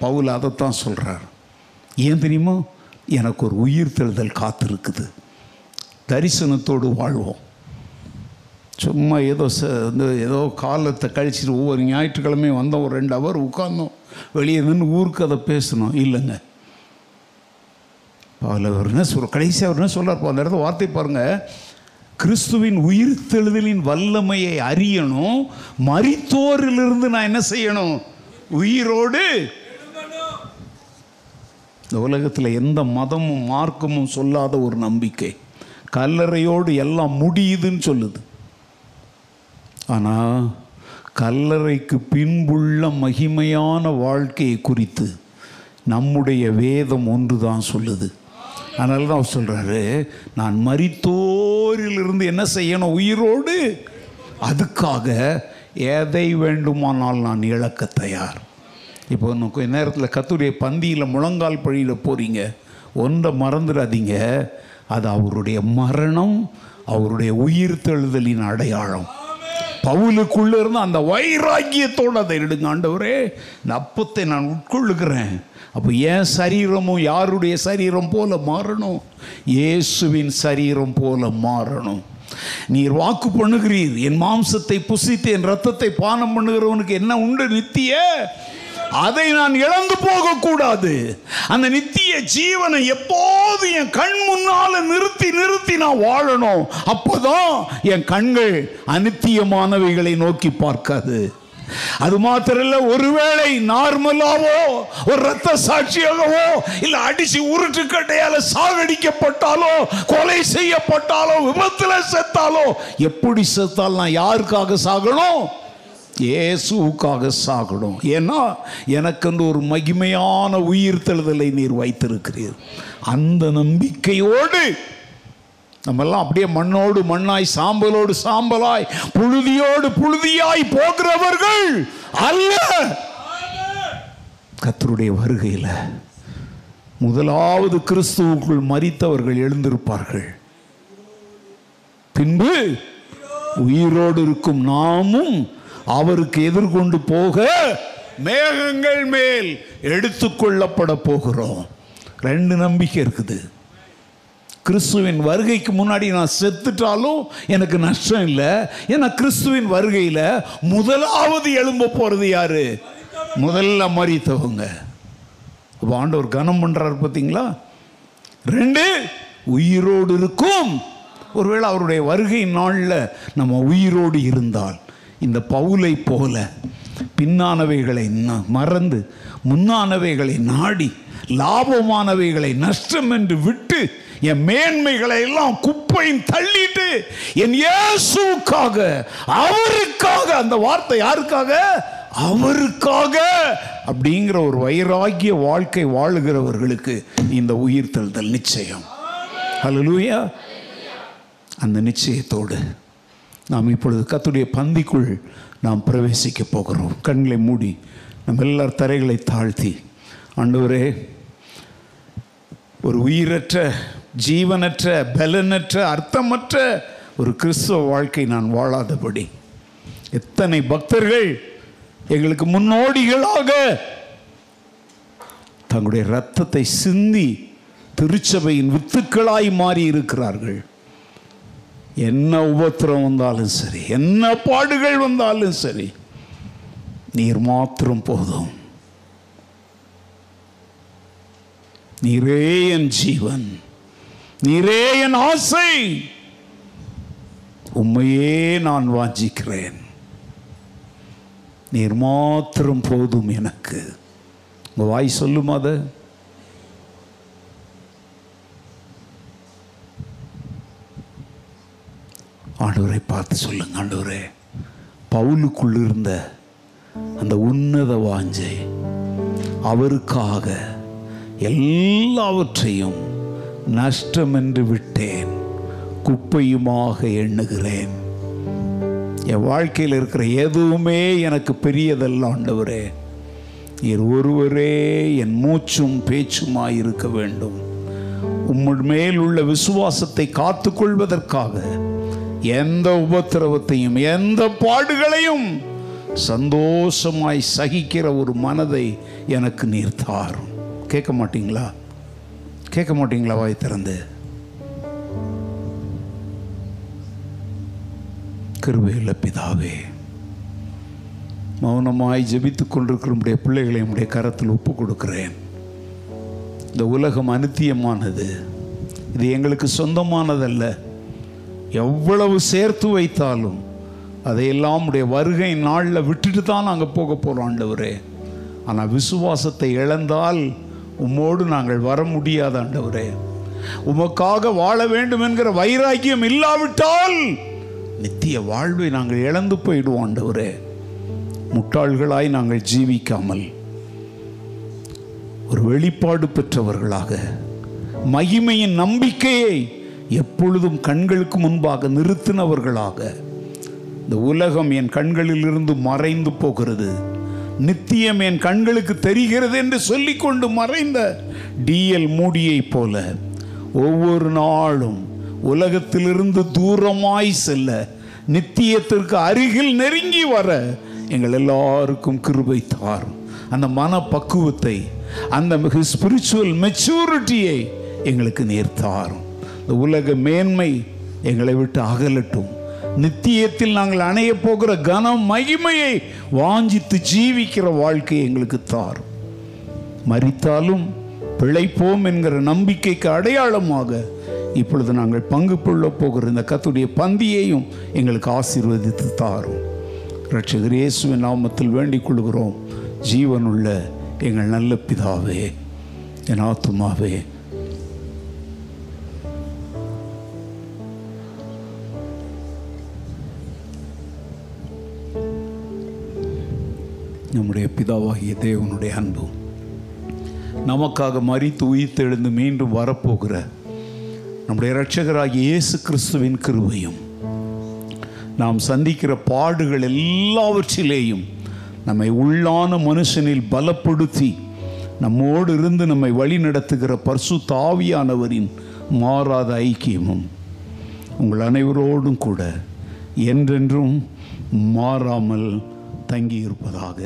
பவுல் அதைத்தான் சொல்கிறார் ஏன் தெரியுமா? எனக்கு ஒரு உயிர் தெழுதல் காத்திருக்குது. தரிசனத்தோடு வாழ்வோம். சும்மா ஏதோ ச ஏதோ காலத்தை கழிச்சிட்டு ஒவ்வொரு ஞாயிற்றுக்கிழமையும் வந்தோம் ஒரு ரெண்டு அவர் உட்கார்ந்தோம். வெளியே நின்று ஊருக்கு அதை பேசணும். இல்லைங்க. அதில் அவர் என்ன சொல்ற கடைசி அவர் என்ன சொல்கிறார் அந்த இடத்துல வார்த்தை பாருங்கள் கிறிஸ்துவின் உயிர்த்தெழுதலின் வல்லமையை அறியணும். மறித்தோரிலிருந்து நான் என்ன செய்யணும்? உயிரோடு இந்த உலகத்தில் எந்த மதமும் மார்க்கமும் சொல்லாத ஒரு நம்பிக்கை. கல்லறையோடு எல்லாம் முடியுதுன்னு சொல்லுது. ஆனால் கல்லறைக்கு பின்புள்ள மகிமையான வாழ்க்கையை குறித்து நம்முடைய வேதம் ஒன்று தான் சொல்லுது. அதனால தான் அவர் சொல்கிறாரு நான் மறித்தோரிலிருந்து என்ன செய்யணும்? உயிரோடு? அதுக்காக எதை வேண்டுமானால் நான் இழக்க தயார். இப்போ இன்னும் கொஞ்ச நேரத்தில் கத்துடைய பந்தியில் முழங்கால் பழியில் போகிறீங்க ஒன்றை மறந்துடாதீங்க. அது அவருடைய மரணம் அவருடைய உயிர் தெழுதலின் அடையாளம். பவுலுக்குள்ளே இருந்து அந்த வைராக்கியத்தோடு அதை எடுங்க ஆண்டவரே. இந்த அப்பத்தை நான் உட்கொள்ளுகிறேன். அப்போ ஏன் சரீரமும் யாருடைய சரீரம் போல மாறணும்? இயேசுவின் சரீரம் போல மாறணும். நீர் வாக்கு பண்ணுகிறீர். என் மாம்சத்தை புசித்து என் ரத்தத்தை பானம் பண்ணுகிறவனுக்கு என்ன உண்டு நித்திய? அதை நான் இழந்து போகக்கூடாது. அந்த நித்திய ஜீவனை எப்போது என் கண் முன்னால நிறுத்தி நிறுத்தி நான் வாழணும் அப்போதான் என் கண்கள் அனித்தியமானவைகளை நோக்கி பார்க்காது. அது மாத்திரல்ல ஒருவேளை நார்மலாவோ ஒரு ரத்த சாட்சியாகவோ இல்ல அடிச்சு உருட்டு கட்டையால சாகடிக்கப்பட்டாலோ கொலை செய்யப்பட்டாலோ விபத்துல செத்தாலோ எப்படி செத்தால் நான் யாருக்காக சாகணும்? இயேசுவுக்காக சாகணும். ஏன்னா எனக்கென்று ஒரு மகிமையான உயிர் தழுதலை நீர் வைத்திருக்கிறீர். அந்த நம்பிக்கையோடு நம்மெல்லாம் அப்படியே மண்ணோடு மண்ணாய் சாம்பலோடு சாம்பலாய் புழுதியோடு புழுதியாய் போகிறவர்கள் அல்ல. கத்தருடைய வருகையில் முதலாவது கிறிஸ்துவுக்குள் மரித்தவர்கள் எழுந்திருப்பார்கள். பின்பு உயிரோடு இருக்கும் நாமும் அவருக்கு எதிர்கொண்டு போக மேகங்கள் மேல் எடுத்துக்கொள்ளப்பட போகிறோம். ரெண்டு நம்பிக்கை இருக்குது. கிறிஸ்துவின் வருகைக்கு முன்னாடி நான் செத்துட்டாலும் எனக்கு நஷ்டம் இல்லை. ஏன்னா கிறிஸ்துவின் வருகையில் முதலாவது எழும்ப போகிறது யாரு? முதல்ல மறித்தவங்க அப்போ ஆண்டவர் கனம் பண்ணுறாரு பார்த்தீங்களா ரெண்டு உயிரோடு இருக்கும். ஒருவேளை அவருடைய வருகை நாளில் நம்ம உயிரோடு இருந்தால் இந்த பவுலை போல பின்னானவைகளை மறந்து முன்னானவைகளை நாடி லாபமானவைகளை நஷ்டம் என்று விட்டு என் மேன்மைகளை எல்லாம் குப்பையும் தள்ளிட்டு என் இயேசுக்காக அவருக்காக அந்த வார்த்தை யாருக்காக? அவருக்காக அப்படிங்கிற ஒரு வைராகிய வாழ்க்கை வாழுகிறவர்களுக்கு இந்த உயிர்த்தெழுதல் நிச்சயம். ஹalleluya. அந்த நிச்சயத்தோடு நாம் இப்பொழுது கத்துடைய பந்திக்குள் நாம் பிரவேசிக்க போகிறோம். கண்களை மூடி நம்ம எல்லார் தரைகளை தாழ்த்தி ஆண்டவரே ஒரு உயிரற்ற ஜீவனற்ற பலனற்ற அர்த்தமற்ற ஒரு கிறிஸ்துவ வாழ்க்கை நான் வாழாதபடி எத்தனை பக்தர்கள் எங்களுக்கு முன்னோடிகளாக தங்களுடைய ரத்தத்தை சிந்தி திருச்சபையின் வித்துக்களாய் மாறி இருக்கிறார்கள் என்ன உபத்திரம் வந்தாலும் சரி என்ன பாடுகள் வந்தாலும் சரி நீர் மாத்திரம் போதும். நீரே என் ஜீவன் நீரே என் ஆசை. உண்மையே நான் வாஞ்சிக்கிறேன். நீர் மாத்திரம் போதும் எனக்கு. உங்கள் வாய் சொல்லும் அதை? ஆண்டவரை பார்த்து சொல்லுங்க ஆண்டவரே. பவுலுக்குள் இருந்த அந்த உன்னத வாஞ்சை அவருக்காக எல்லாவற்றையும் நஷ்டம் என்று விட்டேன் குப்பையுமாக எண்ணுகிறேன். என் வாழ்க்கையில் இருக்கிற எதுவுமே எனக்கு பெரியதல்ல ஆண்டவரே. நீர் ஒருவரே என் மூச்சும் பேச்சுமாய் இருக்க வேண்டும். உம்மன் மேல் உள்ள விசுவாசத்தை காத்துக்கொள்வதற்காக எந்த உபத்திரவத்தையும் எந்த பாடுகளையும் சந்தோஷமாய் சகிக்கிற ஒரு மனதை எனக்கு நீர் தாரும் கேட்க மாட்டீங்களா? கேட்க மாட்டீங்களா வாய் திறந்து? கிருபையுள்ள பிதாவே மௌனமாய் ஜபித்து கொண்டிருக்கிற நம்முடைய பிள்ளைகளை நம்முடைய கரத்தில் ஒப்பு கொடுக்கிறேன் இந்த உலகம் அனித்தியமானது இது எங்களுக்கு சொந்தமானதல்ல. எவ்வளவு சேர்த்து வைத்தாலும் அதையெல்லாம் உடைய வருகை நாளில் விட்டுட்டு தான் நாங்கள் போக போகிறோம் ஆண்டவரே. ஆனால் விசுவாசத்தை இழந்தால் உம்மோடு நாங்கள் வர முடியாத ஆண்டவரே. உமக்காக வாழ வேண்டும் என்கிற வைராக்கியம் இல்லாவிட்டால் நித்திய வாழ்வை நாங்கள் இழந்து போயிடுவோம் ஆண்டவரே. முட்டாள்களாய் நாங்கள் ஜீவிக்காமல் ஒரு வெளிப்பாடு பெற்றவர்களாக மகிமையின் நம்பிக்கையை எப்பொழுதும் கண்களுக்கு முன்பாக நிறுத்தினவர்களாக இந்த உலகம் என் கண்களிலிருந்து மறைந்து போகிறது. நித்தியம் என் கண்களுக்கு தெரிகிறது என்று சொல்லிக்கொண்டு மறைந்த டிஎல் மூடியைப் போல ஒவ்வொரு நாளும் உலகத்திலிருந்து தூரமாய் செல்ல நித்தியத்திற்கு அருகில் நெருங்கி வர எங்கள் எல்லாருக்கும் கிருபை தாரும். அந்த மன பக்குவத்தை அந்த ஸ்பிரிச்சுவல் மெச்சூரிட்டியை எங்களுக்கு நேர் தாரும். இந்த உலக மேன்மை எங்களை விட்டு அகலட்டும். நித்தியத்தில் நாங்கள் அணைய போகிற கனம் மகிமையை வாஞ்சித்து ஜீவிக்கிற வாழ்க்கை எங்களுக்கு தார் மறித்தாலும் பிழைப்போம் என்கிற நம்பிக்கைக்கு அடையாளமாக இப்பொழுது நாங்கள் பங்கு கொள்ள போகிற இந்த கத்துடைய பந்தியையும் எங்களுக்கு ஆசீர்வதித்து தாரும். ரட்சகர் இயேசுவின் நாமத்தில் வேண்டிக் கொள்கிறோம். ஜீவனுள்ள எங்கள் நல்ல பிதாவே என் ஆத்துமாவே நம்முடைய பிதாவாகிய தேவனுடைய அன்பும் நமக்காக மறித்து உயிர்த்தெழுந்து மீண்டும் வரப்போகிற நம்முடைய இரட்சகராகிய இயேசு கிறிஸ்துவின் கிருபையும் நாம் சந்திக்கிற பாடுகள் எல்லாவற்றிலேயும் நம்மை உள்ளான மனுஷனில் பலப்படுத்தி நம்மோடு இருந்து நம்மை வழி நடத்துகிற பர்சு தாவியானவரின் மாறாத ஐக்கியமும் உங்கள் அனைவரோடும் கூட என்றென்றும் மாறாமல் தங்கியிருப்பதாக